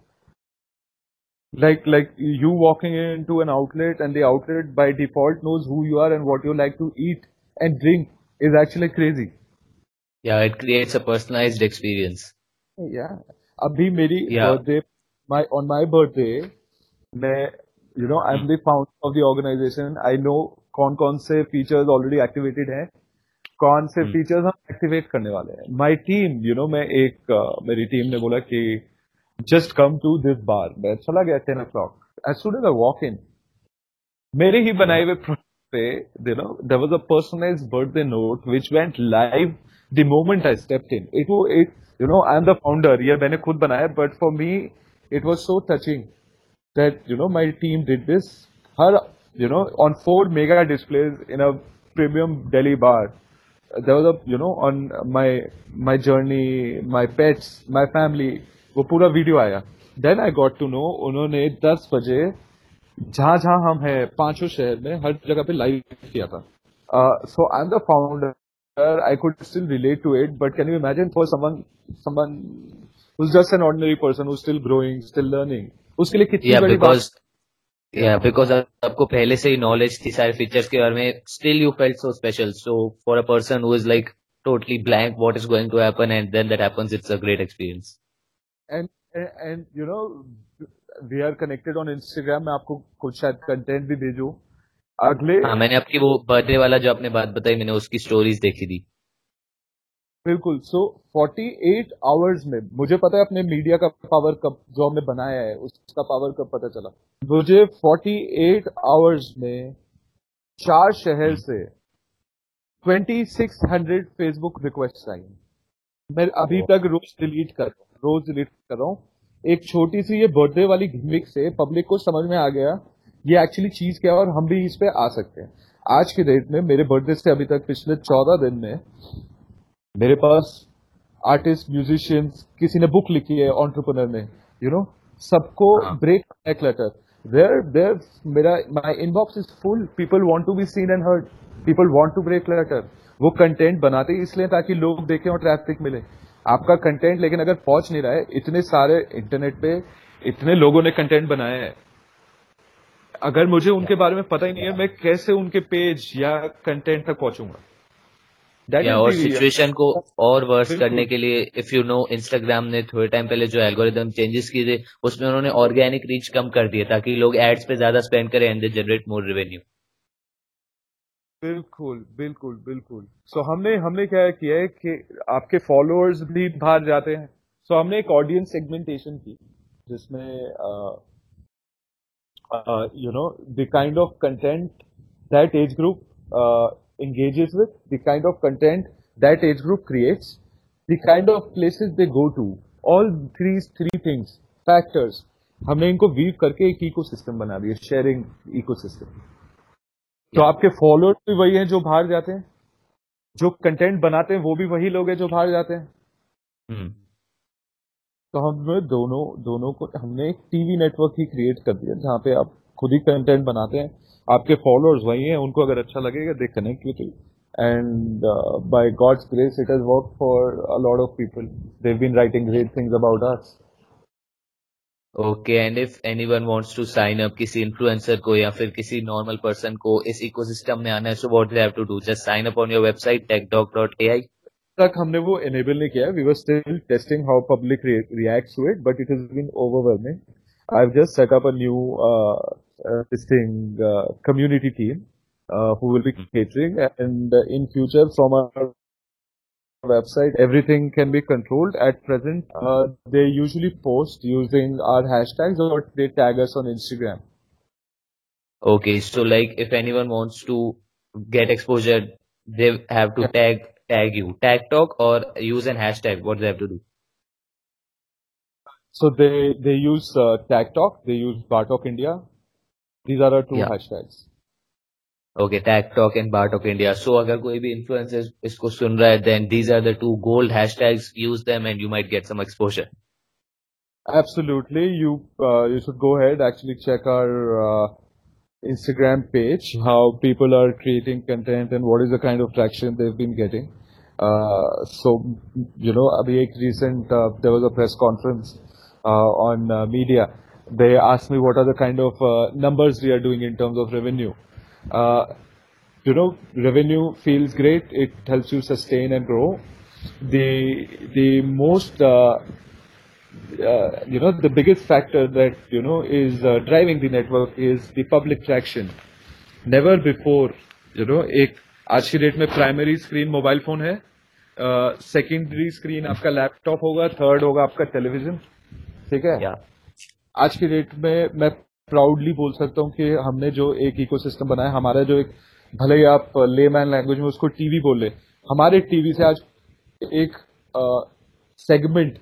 like like you walking into an outlet and the outlet by default knows who you are and what you like to eat and drink is actually crazy yeah it creates a personalized experience yeah abhi meri yeah. birthday my on my birthday मैं you know I'm the founder of the organization I know कौन कौन से features already activated हैं कौन से features हम्म। हम activate करने वाले हैं? माई टीम यू नो मैं एक uh, मेरी टीम ने बोला कि just come to this bar मैं चला गया ten o'clock as soon as walk in मेरे ही बनाए हुए पे you know there was a personalize birthday note which went live the moment I step in it वो it you know I am the founder ये मैंने खुद बनाया but for me it was so touching that you know my team did this her you know on four mega displays in a premium Delhi bar. There was a you know on my my journey my pets my family वो पूरा video आया। Then I got to know उन्होंने 10 बजे जहाँ जहाँ हम हैं पाँचों शहर में हर जगह पे लाइव किया था। So I am the founder I could still relate to it but can you imagine for someone someone who's just an ordinary person who's still growing still learning? उसके लिए कितनी yeah, बड़ी बात या बिकॉज़ आपको पहले से ही नॉलेज थी सारे फीचर्स के बारे में still you felt so special so for a person who is like totally blank what is going to happen and then that happens it's a great experience and and you know we are connected on instagram मैं आपको कुछ शायद content भी भेजूं अगले हाँ मैंने आपकी वो बर्थडे वाला जो आपने बात बताई मैंने उसकी स्टोरीज देखी थी बिल्कुल। सो so, 48 आवर्स में मुझे पता है अपने मीडिया का पावर कब जो हमने बनाया है उसका पावर कब पता चला? मुझे 48 आवर्स में चार शहर से 2600 फेसबुक रिक्वेस्ट आई। मैं अभी तक रोज डिलीट कर रहा हूँ रोज डिलीट कर रहा हूँ। एक छोटी सी ये बर्थडे वाली गिमिक से पब्लिक को समझ में आ गया ये एक्चुअली चीज़ क्या है और हम भी इस पे आ सकते हैं। आज की डेट में मेरे बर्थडे से अभी तक पिछले चौदह दिन में मेरे पास आर्टिस्ट म्यूजिशियंस किसी ने बुक लिखी है ऑन्टरप्रनर ने यू नो सबको ब्रेक क्लटर देयर देयर मेरा my inbox is full people want to be seen and heard people want to break clutter वो कंटेंट बनाते इसलिए ताकि लोग देखें और ट्रैफ़िक मिले। आपका कंटेंट लेकिन अगर पहुँच नहीं रहा है इतने सारे इंटरनेट पे इतने लोगों ने कंटेंट बनाया है। अगर मुझे उनके बारे में पता ही नहीं है मैं कैसे उनके पेज या कंटेंट तक पहुंचूँगा? या और सिचुएशन को और वर्स करने के लिए इफ़ यू नो इंस्टाग्राम ने थोड़े टाइम पहले जो एल्गोरिदम चेंजेस किए थे उसमें उन्होंने ऑर्गेनिक रीच कम कर दिया ताकि लोग एड्स पे ज़्यादा स्पेंड करें and they generate more revenue बिल्कुल बिल्कुल बिल्कुल। सो so, हमने हमने क्या किया है कि आपके फॉलोअर्स भी बाहर जाते हैं। सो so, हमने एक ऑडियंस सेगमेंटेशन की जिसमें you know the kind of content that age group engages with, the kind of content that age group creates, the kind of places they go to. All these three things, factors, हमने इनको weave करके एक ecosystem बना दिया sharing ecosystem तो आपके followers भी वही हैं जो बाहर जाते हैं जो कंटेंट बनाते हैं वो भी वही लोग हैं जो बाहर जाते हैं hmm. तो हमने दोनों दोनों को हमने एक टीवी नेटवर्क ही क्रिएट कर दिया जहाँ पे आप खुद ही कंटेंट बनाते हैं आपके फॉलोअर्स वही हैं उनको अगर अच्छा लगेगा they connect with you and uh, by God's grace, it has worked for a lot of people. They've been writing great things about us. Okay and if anyone wants to sign up किसी influencer को या फिर किसी normal person को इस ecosystem में आना है so what they have to do just sign up on your website techdoc.ai तक हमने वो एनेबल नहीं किया. We were still testing how public reacts to it but it has been overwhelming I have just set up a new this thing uh, community team uh, who will be catering and uh, in future from our website, everything can be controlled. At present, uh, they usually post using our hashtags or they tag us on Instagram. Okay, so like if anyone wants to get exposure, they have to tag tag you, tag talk or use an hashtag. What do they have to do? So they they use uh, tag talk, they use Bartok India These are our two yeah. hashtags. Okay Tag Talk and Bart of India so अगर कोई भी influencer इसको सुन रहा है then these are the two gold hashtags use them and you might get some exposure Absolutely. You uh, you should go ahead actually check our uh, Instagram page how people are creating content and what is the kind of traction they've been getting. Uh, so you know, abhi ek recent uh, there was a press conference uh, on uh, media. They asked me what are the kind of uh, numbers we are doing in terms of revenue. Uh, you know, revenue feels great. It helps you sustain and grow. The the most uh, uh, you know the biggest factor that you know is uh, driving the network is the public traction. Never before, you know, एक आज की date में primary screen mobile phone है secondary uh, screen आपका laptop होगा third होगा आपका television ठीक है yeah. आज की डेट में मैं प्राउडली बोल सकता हूँ कि हमने जो एक इकोसिस्टम बनाया हमारा जो एक भले ही आप ले मैन लैंग्वेज में उसको टीवी बोले हमारे टीवी से आज एक सेगमेंट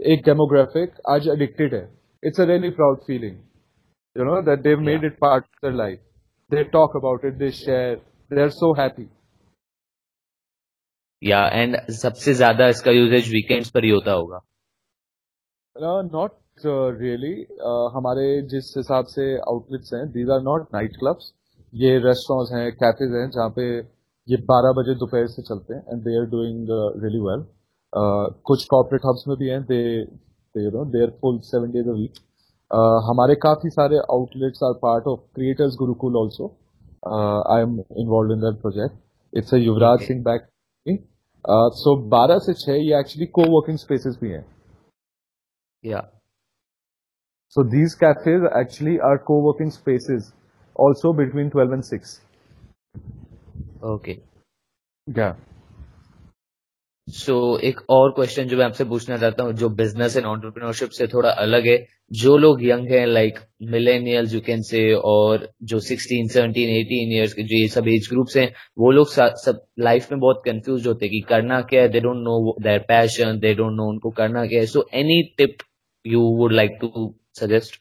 एक डेमोग्राफिक आज एडिक्टेड है। It's a really proud feeling you know that they've made it part of their life they talk about it they share they are so happy या एंड सबसे ज़्यादा इसका यूजेज वीकेंड्स पर ही होता होगा। नॉट रियली uh, हमारे जिस हिसाब से आउटलेट्स हैं these are not night clubs ये रेस्टोरेंट्स हैं कैफेज हैं जहाँ पे ये 12 बजे दोपहर से चलते हैं and they are doing really well कुछ कॉर्पोरेट हब्स में भी हैं they you know they are full seven days a week हमारे काफ़ी सारे outlets are part of creators Gurukul also I am involve in that project it's a Yuvraj Singh back so बारह से छह ये एक्चुअली को वर्किंग स्पेसिस भी हैं. Yeah. So these cafes actually are co-working spaces also between 12 and 6. Okay. Yeah. So so, एक और question जो मैं आपसे पूछना चाहता हूँ जो बिज़नेस एंड ऑन्टरप्रिनोरशिप से थोड़ा अलग है जो लोग यंग हैं like millennials you can say और जो 16, 17, 18 इयर्स के जो ये सब एज ग्रुप्स हैं वो लोग सब लाइफ में बहुत कंफ्यूज होते हैं कि करना क्या है they don't know their passion they don't know उनको करना क्या है so any tip you would like to suggest?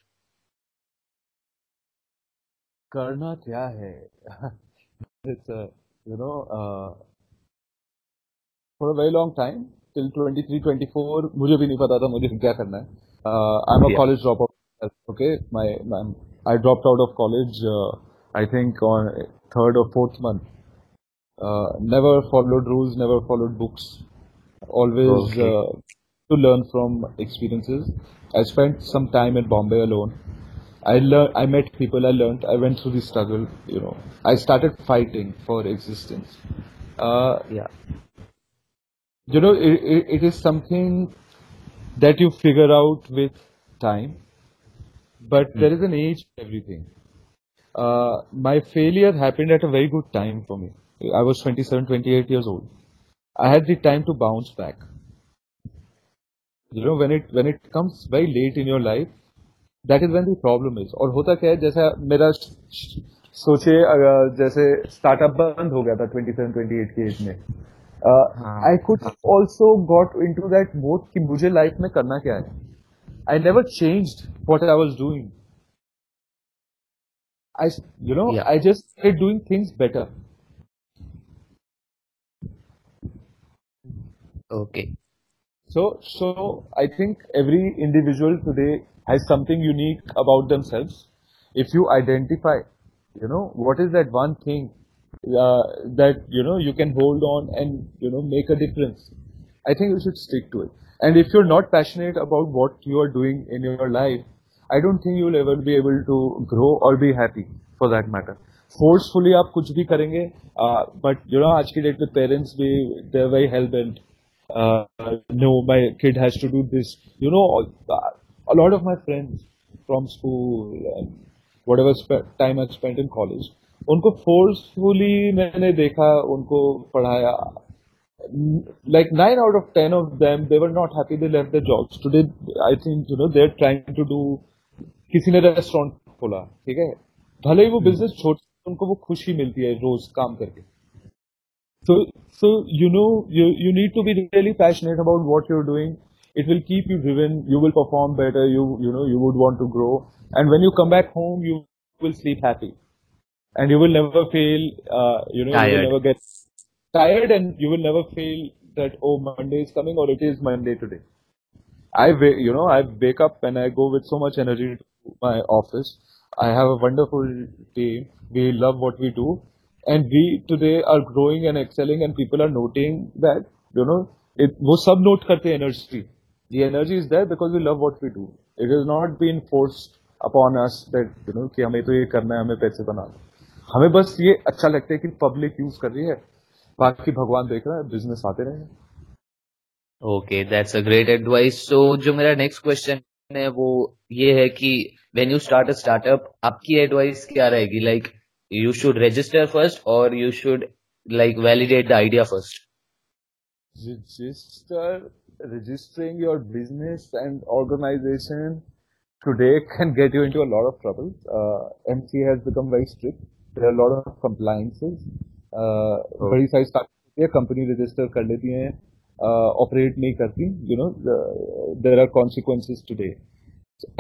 करना क्या है it's a, you know uh, for a very long time till 23 24 मुझे भी नहीं पता था मुझे क्या करना है uh, I'm a yeah. college dropout okay my, my I dropped out of college uh, I think on third or fourth month uh, never followed rules never followed books always okay. uh, to learn from experiences I spent some time in Bombay alone. I learned, I met people, I learned, I went through the struggle, you know. I started fighting for existence. Uh, yeah. You know, it, it, it is something that you figure out with time, but mm. there is an age for everything. Uh, my failure happened at a very good time for me. I was 27, 28 years old. I had the time to bounce back you know when it when it comes very late in your life that is when the problem is और होता क्या है जैसे मेरा सोचे अगर जैसे startup बंद हो गया था 27 28 के एज में I could also got into that mode कि मुझे लाइफ में करना क्या है। I never change what I was doing I you know I just started doing things better okay. So, so I think every individual today has something unique about themselves. If you identify, you know, what is that one thing uh, that you know you can hold on and you know make a difference i think you should stick to it and if you're not passionate about what you are doing in your life i don't think you'll ever be able to grow or be happy for that matter forcefully आप कुछ भी करेंगे but you no आज की date में parents भी they are very help and No my kid has to do this you know a lot of my friends from school and whatever time I spent in college उनको forcefully मैंने देखा उनको पढ़ाया like nine out of ten of them they were not happy they left their jobs today i think you know they're trying to do किसी ने restaurant खोला ठीक है भले ही वो बिज़नेस hmm. उनको वो खुशी मिलती है रोज काम करके so so you know you you need to be really passionate about what you're doing. It will keep you driven. You will perform better. You you know you would want to grow. And when you come back home you will sleep happy. And you will never feel uh, you know tired. you will never get tired and you will never feel that oh monday is coming or it is monday today. I you know i wake up and i go with so much energy to my office. I have a wonderful team. We love what we do and we today are growing and excelling and people are noting that, you know, it, वो सब note करते हैं energy the energy is there because we love what we do. It has not been forced upon us that, you know, कि हमें तो ये करना है, हमें पैसे बनाना हमें बस ये अच्छा लगता है कि पब्लिक यूज़ कर रही है। बाकी भगवान देख रहा है बिज़नेस आते रहे okay that's a great advice so जो मेरा नेक्स्ट क्वेश्चन है, वो ये है कि when you start a startup आपकी एडवाइस क्या रहेगी? Like you should register first और you should like validate the idea first register registering your business and organization today can get you into a lot of trouble. Uh, MC has become very strict. there are a lot of compliances uh, oh. बड़ी सारी start है company register कर लेती हैं operate uh, नहीं करती you know there are consequences today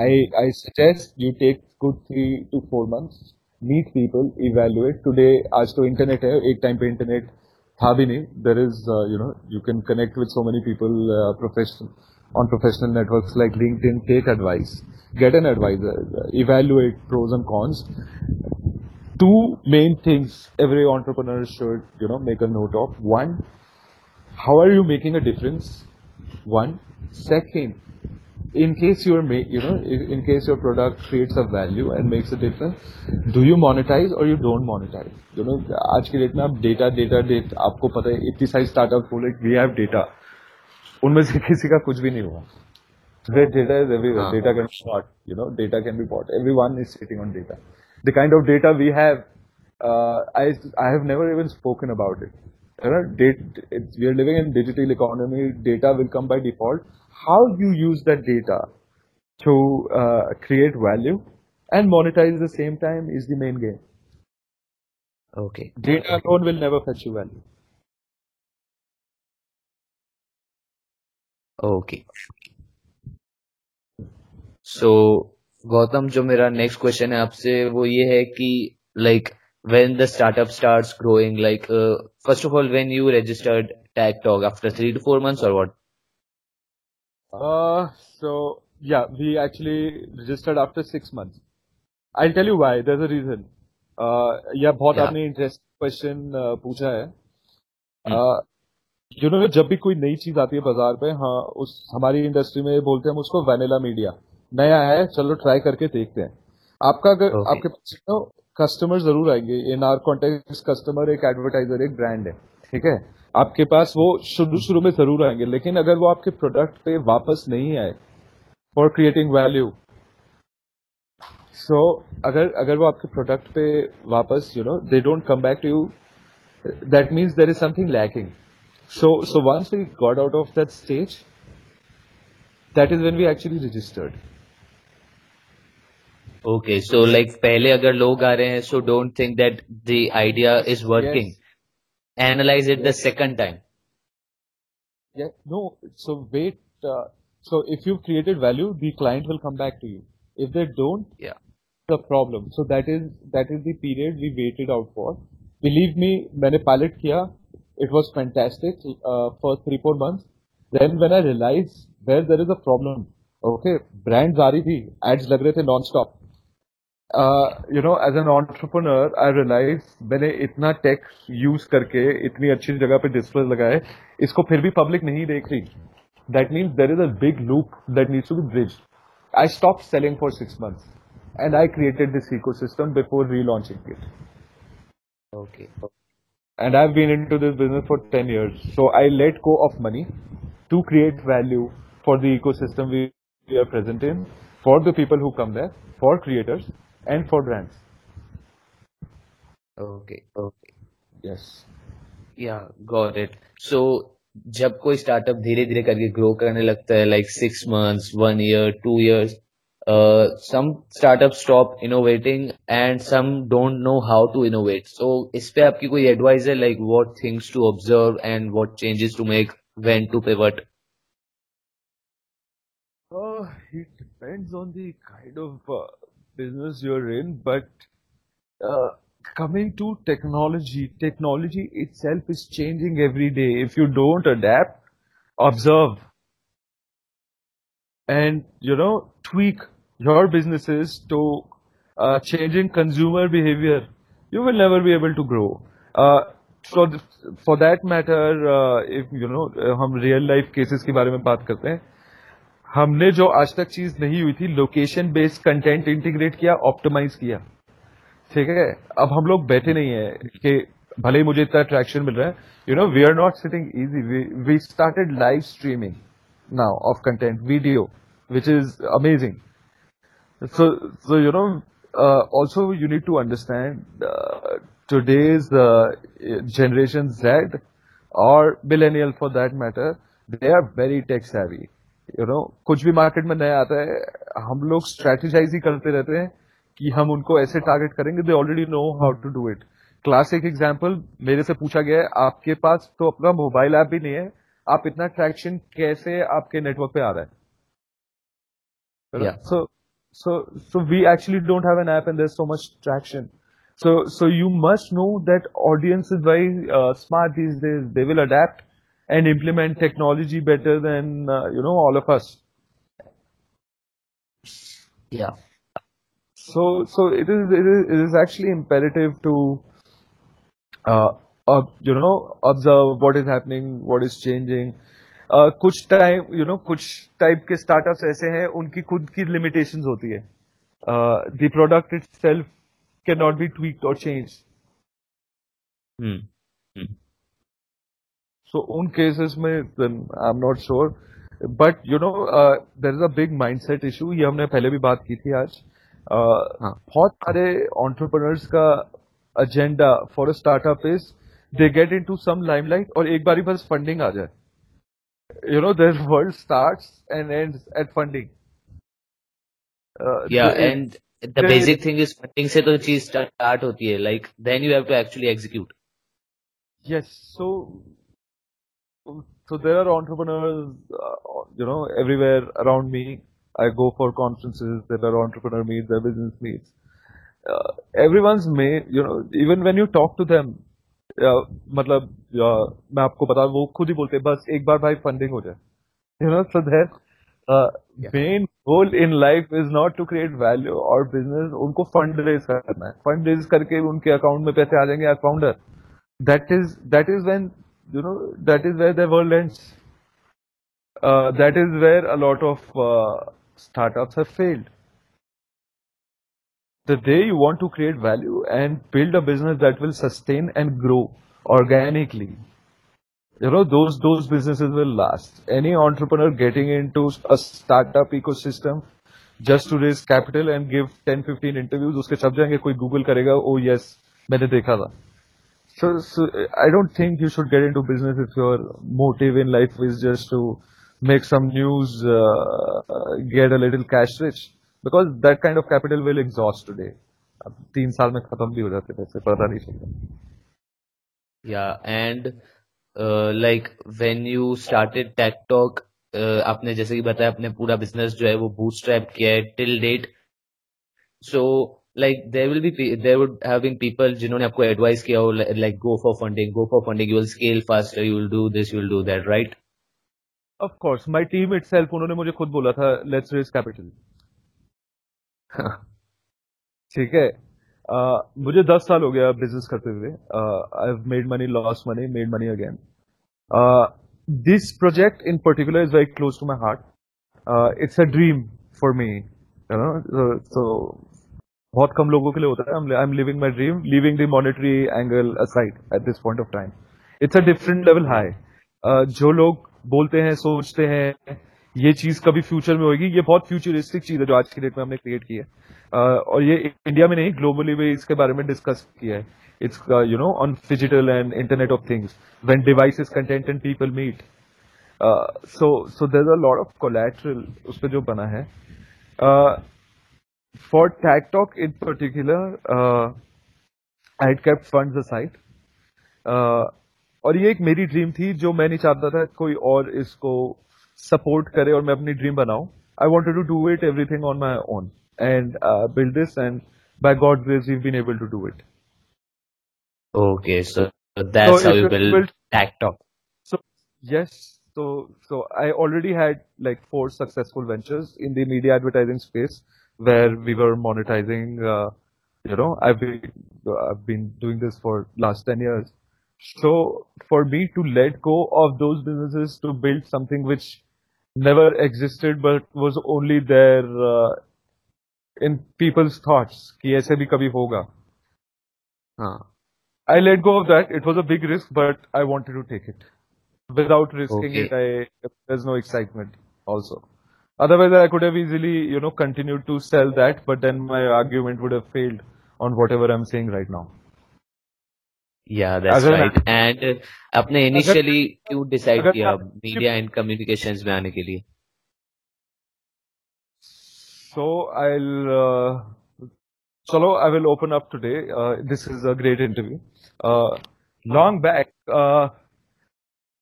I I suggest you take good three to four months meet people evaluate today आज तो इंटरनेट है एक टाइम पे इंटरनेट था भी नहीं there is you know you can connect with so many people professional on professional networks like LinkedIn, take advice, get an advisor, evaluate pros and cons, two main things every entrepreneur should you know make a note of one how are you making a difference one second in case you're make you know in case your product creates a value and makes a difference do you monetize or you don't monetize you know आज की date में आप data data date आपको पता है इतनी सारी startup बोले वी हैव डेटा उनमें से किसी का कुछ भी नहीं हुआ data is everywhere. Data can be bought. You know, data can be bought. Everyone is sitting on data. the kind of data we have, uh, I, I have never even spoken about it. You know, data, we are living in digital economy. Data will come by default. How you use that data to uh, create value and monetize at the same time is the main game. Okay. Data alone will never fetch you value. Okay. So Gautam जो मेरा next question है आपसे वो ये है कि like when the startup starts growing like uh, first of all when you registered tag talk after three to four months or what uh so yeah we actually registered after six months. I'll tell you why. There's a reason. Uh yeah बहुत yeah. आपने interest question uh, पूछा है. You no जब भी कोई नई चीज़ आती है बाज़ार पे हाँ उस हमारी इंडस्ट्री में बोलते हैं हम उसको वैनिला मीडिया नया है चलो ट्राई करके देखते हैं. आपका अगर okay. आपके पास तो कस्टमर ज़रूर आएँगे. इन आर कॉन्टेक्ट कस्टमर एक एडवर्टाइजर एक ब्रांड है. ठीक है? आपके पास वो शुरू शुरू में ज़रूर आएँगे लेकिन अगर वो आपके प्रोडक्ट पे वापस नहीं आए फॉर क्रिएटिंग वैल्यू सो अगर अगर वो आपके प्रोडक्ट पे वापस you know they don't come back to you that means there is something lacking so so once we got out of that stage that is when we actually registered okay so like पहले अगर लोग आ रहे हैं, so don't think that the idea is working. Yes. Analyze it the second time. Yeah, no. So wait. Uh, so if you've created value, the client will come back to you. If they don't, Yeah. the problem. So that is that is the period we waited out for. Believe me, मैंने pilot किया. It was fantastic uh, for three four months. Then when I realized where there is a problem, okay, brands आ रही थी, ads लग रहे थे non-stop. You know as an entrepreneur I realise मैंने इतना take use करके इतनी अच्छी जगह पे डिस्प्ले लगाए इसको फिर भी पब्लिक नहीं देख रही that means there is a big loop that needs to be bridge I stop selling for six months and I created this ecosystem before relaunching it Okay. and I've been into this business for 10 years. So I let go of money to create value for the ecosystem we are present in, for the people who come there, for creators, and for brands. Okay. Okay. Yes. Yeah, got it. So जब कोई startup धीरे धीरे करके grow करने लगता है like six months one year two years some startups stop innovating and some don't know how to innovate so इस पे आपकी कोई advice है like what things to observe and what changes to make when to pivot Uh, it depends on the kind of uh, business you're in, but uh, coming to technology, technology itself is changing every day. If you don't adapt, observe, and you know, tweak your businesses to uh, changing consumer behavior, you will never be able to grow. Uh, so th- for that matter, uh, if you know, uh, हम real life cases के बारे में बात करते हैं हमने जो आज तक चीज़ नहीं हुई थी लोकेशन बेस्ड कंटेंट इंटीग्रेट किया ऑप्टिमाइज किया। ठीक है? अब हम लोग बैठे नहीं है कि भले ही मुझे इतना अट्रैक्शन मिल रहा है। You know we are not sitting easy we started live streaming now of content video which is amazing know uh, also you need to understand uh, today's uh, generation z or millennial for that matter they are very tech savvy. You know कुछ भी market में नया आता है हम लोग strategise ही करते रहते हैं कि हम उनको ऐसे टारगेट करेंगे they already know how to do it class एक एग्ज़ाम्पल मेरे से पूछा गया है आपके पास तो अपना मोबाइल ऐप भी नहीं है आप इतना ट्रैक्शन कैसे आपके नेटवर्क पे आ रहा है? So so so we actually don't have an app and so much traction so so you must know that audience is very smart this they will adapt and implement technology better than, uh, you know, all of us. yeah So, so it is, it is, it is actually imperative to, uh, uh, you know, observe what is happening, what is changing. Uh, कुछ time you know कुछ type के startups ऐसे हैं उनकी खुद की limitations होती है the product itself can not be tweaked और चेंज सो उन केसेस में I am not sure but you know there is a big mindset issue ये हमने पहले भी बात की थी आज बहुत सारे ऑन्टरप्रनर्स का agenda for a startup is they get in to some limelight और एक बार बस फंडिंग आ जाए। You know there world start and and at funding and the basic thing is funding से तो होती है। Like then you have to actually execute yes so so there are entrepreneurs uh, you know everywhere around me i go for conferences there are entrepreneur meets there are business meets uh, everyone's made you know even when you talk to them uh, मतलब uh, मैं आपको बता वो खुद ही बोलते हैं बस एक बार भाई फंडिंग हो जाए you know so their uh, Yeah. main goal in life is not to create value or business उनको फंड रेज करना है फंड रेज करके उनके अकाउंट में पैसे आ जाएंगे as founder that is that is when you know that is where the world ends uh, that is where a lot of uh, startups have failed the day you want to create value and build a business that will sustain and grow organically you know those those businesses will last any entrepreneur getting into a startup ecosystem just to raise capital and give 10 15 interviews उसके छप जाएंगे कोई Google करेगा ओ yes मैंने देखा था so, so I don't think you should get into business if your motive in life is just to make some news, uh, get a little cash rich. Because that kind of capital will exhaust today अब तीन साल में खत्म भी हो जाते पैसे पता नहीं चलता या and like when you started tech talk आपने जैसे कि बताया अपने पूरा बिजनेस जो है वो बूटस्ट्रैप किया है till date so like there will be there would having people जिन्होंने आपको एडवाइस किया हो like go for funding go for funding you will scale faster you will do this you will do that right of course my team itself उन्होंने मुझे खुद बोला था let's raise capital ठीक है। uh, मुझे दस साल हो गया बिज़नेस करते हुए। I have made money loss money made money again this project in particular is very close to my heart. Uh, it's a dream for me, you know. बहुत कम लोगों के लिए होता है। I am living my dream living the monetary angle aside at this point of time it's a different level high जो लोग बोलते हैं सोचते हैं ये चीज़ कभी फ्यूचर में होगी ये बहुत फ्यूचरिस्टिक चीज़ है जो आज की डेट में हमने क्रिएट की है। Uh, और ये इंडिया में नहीं ग्लोबली भी इसके बारे में डिस्कस किया है। It's you know on digital and internet of things when device content and people meet so so there a lot of collateral उस पर जो बना है। uh, for tag talk in particular uh, i had kept funds aside uh, और ये एक मेरी dream थी जो मैं नहीं चाहता था कोई और इसको सपोर्ट करे और मैं अपनी ड्रीम बनाऊँ I wanted to do it everything on my own and build this and by God grace we been able to do it Okay, so that's so how you build, build TagTalk. So yes, so so I already had like four successful ventures in the media advertising space where we were monetizing. Uh, you know, I've been I've been doing this for last ten years. So for me to let go of those businesses to build something which never existed but was only there uh, in people's thoughts कि ऐसे भी कभी होगा हाँ I let go of that. It was a big risk, but I wanted to take it. Without risking okay. it, I there's no excitement. Also, otherwise I could have easily, you know, continued to sell that, but then my argument would have failed on whatever I'm saying right now. Yeah, that's right. And uh, आपने initially क्यों decide किया media and communications में आने के लिए? So I'll uh, Chalo, I will open up today. Uh, this is a great interview. Uh, long back, uh,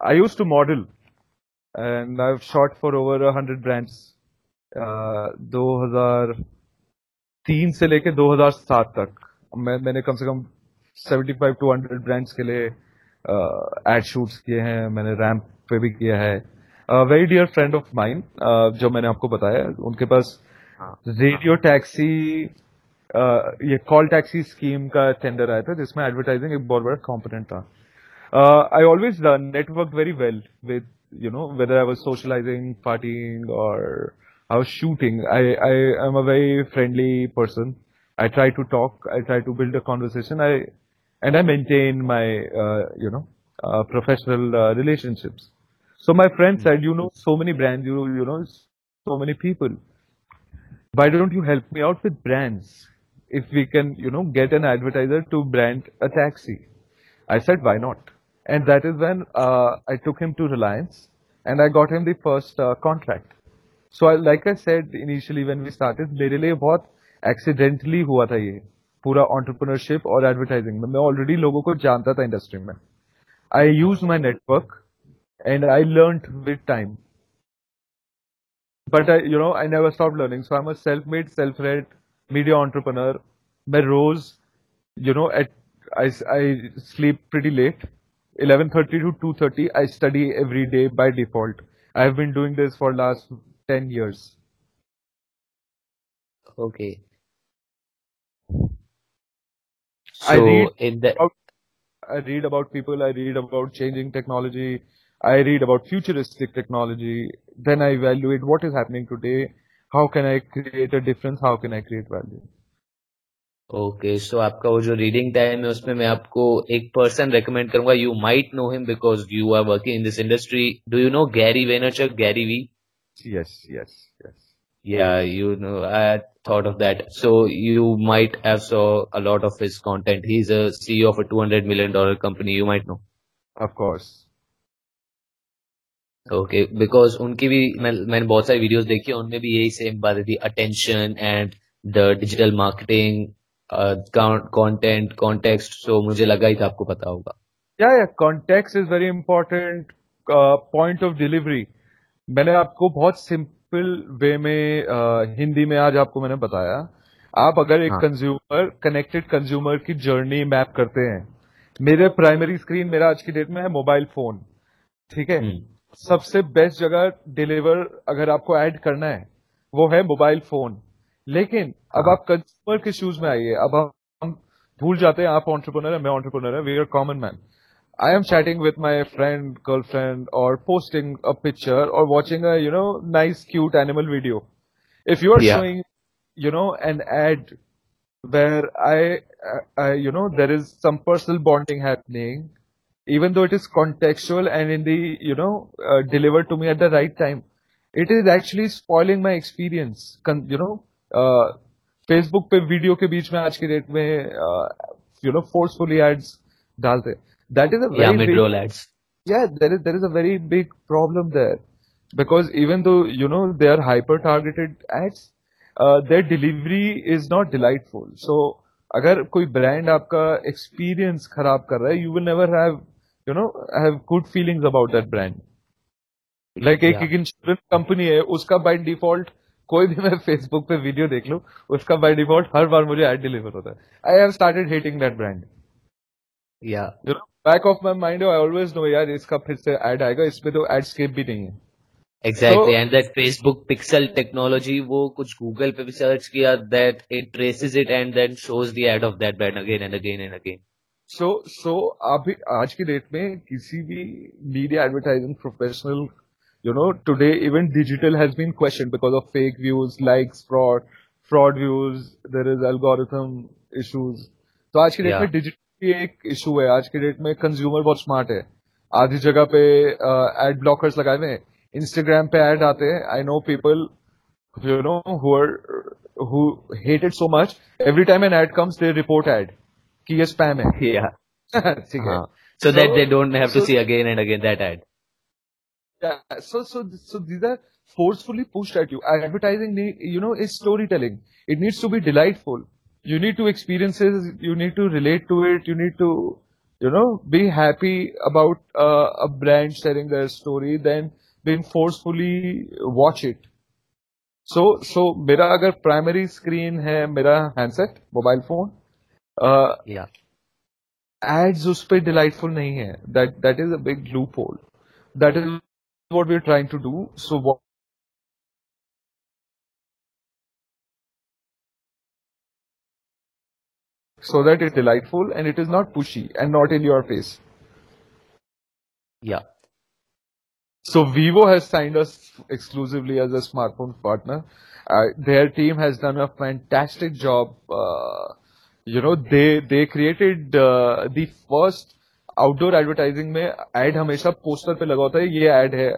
I used to model and I've shot for over a hundred brands. Uh, 2003 से लेके 2007 तक। मैं मैंने कम से कम 75 to 100 brands के लिए add uh, shoots किए हैं मैंने रैम्प पे भी किया है। Very dear friend of mine जो मैंने आपको बताया उनके पास रेडियो टैक्सी Uh, ये कॉल टैक्सी स्कीम का टेंडर आया था जिसमें एडवर्टाइजिंग एक बहुत बड़ा कॉम्पोनेंट था। I always network very well with you know whether I was socializing, partying, or I was shooting. I I am a very friendly person. I try to talk. I try to build a conversation. I and I maintain my uh, you know uh, professional uh, relationships. So my friend said, you know, so many brands, you you know, so many people. Why don't you help me out with brands? if we can, you know, get an advertiser to brand a taxi. I said, why not? And that is when uh, I took him to Reliance and I got him the first uh, contract. So I, like I said initially when we started, मेरे लिए बहुत accidentally हुआ था ये पूरा entrepreneurship और advertising में मैं already लोगों को जानता था industry में. I used my network and I learned with time. But I, you know, I never stopped learning. So I'm a self-made, self-read media entrepreneur. मैं रोज you know at I, I sleep pretty late 11:30 to 2:30 I study every day by default I have been doing this for last 10 years okay so I read in the about, I read about people I read about changing technology I read about futuristic technology then I evaluate what is happening today how can I create a difference? How can I create value? Okay so आपका वो जो reading time है उसमें मैं आपको एक person recommend करूँगा। You might know him because you are working in this industry do you know Gary Vaynerchuk Gary Vee yes yes yes. Yeah you know i thought of that. So you might have saw a lot of his content. He's a ceo of a 200 million dollar company. You might know. Of course. Okay because उनकी भी मैं मैंने बहुत सारी videos देखी है उनमें भी यही सेम बात थी. Attention and the digital marketing content context so मुझे लगा ही था आपको पता होगा। Yeah yeah context is very important point of delivery मैंने आपको बहुत सिंपल वे में uh, हिंदी में आज आपको मैंने बताया। आप अगर एक कंज्यूमर कनेक्टेड कंज्यूमर की जर्नी मैप करते हैं मेरे प्राइमरी स्क्रीन मेरा आज की डेट में है मोबाइल फ़ोन ठीक है? हम्म। सबसे बेस्ट जगह डिलीवर अगर आपको ऐड करना है वो है मोबाइल फ़ोन लेकिन अब हाँ। आप कंज्यूमर के शूज में आइए अब हम भूल जाते हैं आप ऑन्टरप्रनर है मैं ऑन्टरप्रनर है we are common man I am chatting with my friend girlfriend और पोस्टिंग अ पिक्चर और watching you know nice cute animal video if you are showing you know an ad where I, I, you know, there is some personal bonding happening even though it is contextual and in the you know uh, delivered to me at the right time it is actually spoiling my experience Con- you know uh, Facebook पे video के बीच में आज की date में you know forcefully ads डालते that is a very ads yeah there is there is a very big problem there because even though you know they are hyper targeted ads uh, their delivery is not delightful so अगर कोई brand आपका experience खराब कर रहा है you will never have you know have good feelings about that brand like एक एक insurance company है उसका बाय डिफ़ॉल्ट कोई भी मैं फेसबुक पे वीडियो देख लू उसका बाय डिफ़ॉल्ट हर बार मुझे एड डिलीवर होता है। I have started hating that brand या back of my mind I always know यार इसका फिर से एड आएगा इसमें तो एड स्केप भी नहीं है. Exactly and that Facebook pixel technology वो कुछ गूगल पे भी सर्च किया that it traces it and then shows the ad of that brand again and again and again so so अभी आज की डेट में किसी भी media advertising professional you know today even digital has been questioned because of fake views likes fraud fraud views there is algorithm issues तो आज की date में डिजिटल एक इशू है आज की डेट में कंज्यूमर बहुत स्मार्ट है आधी जगह पे एड ब्लॉकर्स लगाए हुए हैं इंस्टाग्राम पे एड आते हैं I know people you know who are who hated so much every time an ad comes they report ad कि ये स्पैम है ठीक है so, so that they don't have so, to see again and again that ad yeah so so so these are forcefully pushed at you advertising you know is storytelling it needs to be delightful you need to experience it you need to relate to it you need to you know be happy about uh, a brand sharing their story then being forcefully watch it so so मेरा अगर primary screen है मेरा handset mobile phone या ads उस पर delightful नहीं है that that is a big loophole that is what we're trying to do. So what so that it's delightful and it is not pushy and not in your face. Yeah. So Vivo has signed us exclusively as a smartphone partner. Uh, their team has done a fantastic job. Uh, you know, they they created uh, the first outdoor advertising में ad हमेशा poster पे लगा होता है ये ad है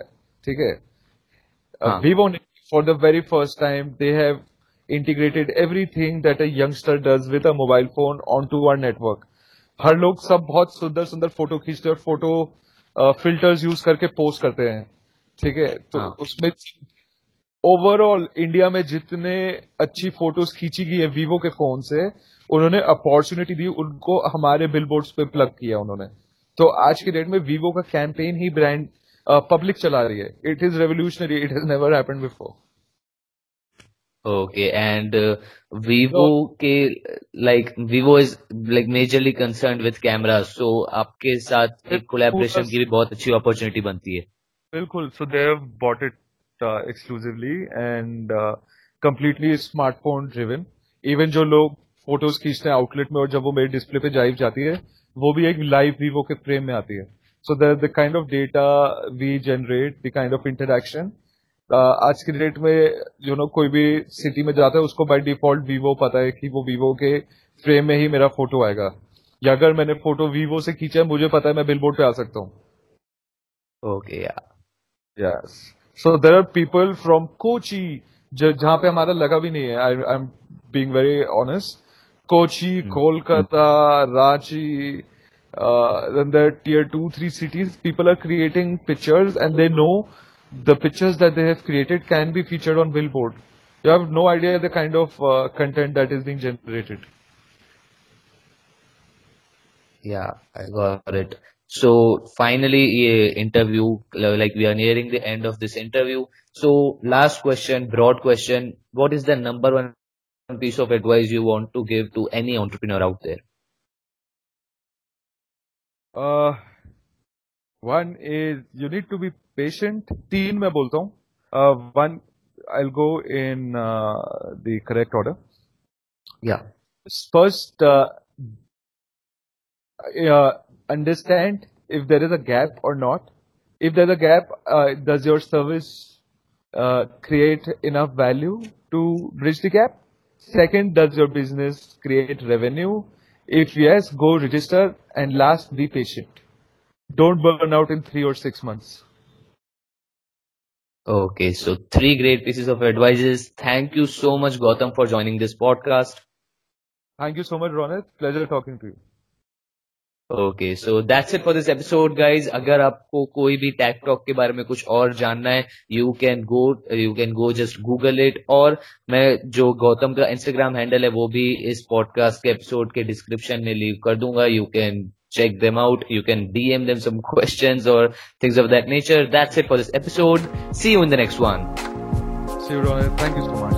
ठीक है वीवो ने for the very first time they have integrated everything that a youngster does with a mobile phone onto our network. हर लोग सब बहुत सुंदर सुंदर फ़ोटो खींचते और फ़ोटो फिल्टर्स यूज़ करके पोस्ट करते हैं ठीक है तो हाँ. उसमें ओवरऑल इंडिया में जितने अच्छी फ़ोटोज़ खींची गई है वीवो के फ़ोन से उन्होंने अपॉर्चुनिटी दी उनको हमारे बिल पे प्लग किया उन्होंने तो आज की डेट में वीवो का कैंपेन ही ब्रांड पब्लिक चला रही है. It is revolutionary it has never happened before okay and Vivo के like Vivo is like majorly concern with camera so आपके साथ एक कोलैबोरेशन की भी बहुत अच्छी अपॉर्चुनिटी बनती है. बिल्कुल. So they have bought it exclusively and completely smartphone driven even जो लोग फ़ोटोज़ खींचते हैं आउटलेट में और जब वो मेरे डिस्प्ले पे जाइव जाती है वो भी एक लाइव वीवो के फ्रेम में आती है। So the the kind of data we generate the kind of interaction आज के डेट में यू नो कोई भी सिटी में जाता है उसको बाय डिफ़ॉल्ट वीवो पता है कि वो वीवो के फ्रेम में ही मेरा फ़ोटो आएगा। या अगर मैंने फ़ोटो वीवो से खींचा है मुझे पता है मैं बिलबोर्ड पे आ सकता हूँ। Okay yes so there are people from Kochi जहाँ पे हमारा लगा भी नहीं है। I I am being very honest Kochi, mm. Kolkata, Ranchi, uh, in the tier two, three cities, people are creating pictures and they know the pictures that they have created can be featured on billboard. You have no idea the kind of uh, content that is being generated. Yeah, I got it. So finally, interview like we are nearing the end of this interview. So last question, broad question: What is the number one piece of advice you want to give to any entrepreneur out there? Uh, one is you need to be patient. तीन मैं बोलता हूँ. Uh, one, I'll go in uh, the correct order. Yeah. First, uh, uh, understand if there is a gap or not. If there's a gap, uh, does your service uh, create enough value to bridge the gap? Second, does your business create revenue? If yes, go register. And last, be patient. Don't burn out in three or six months. Okay, so three great pieces of advices. Thank you so much, Gautam, for joining this podcast. Thank you so much, Ronit. Pleasure talking to you. Okay so that's it for this episode guys अगर आपको कोई भी टैक talk के बारे में कुछ और जानना है you can go you can go just Google it और मैं जो गौतम का इंस्टाग्राम हैंडल है, वो भी इस पॉडकास्ट के एपिसोड के डिस्क्रिप्शन में लीव कर दूँगा. You can check them out you can D M them some question और things of that nature that's it for this episode see you in the next one thank you so much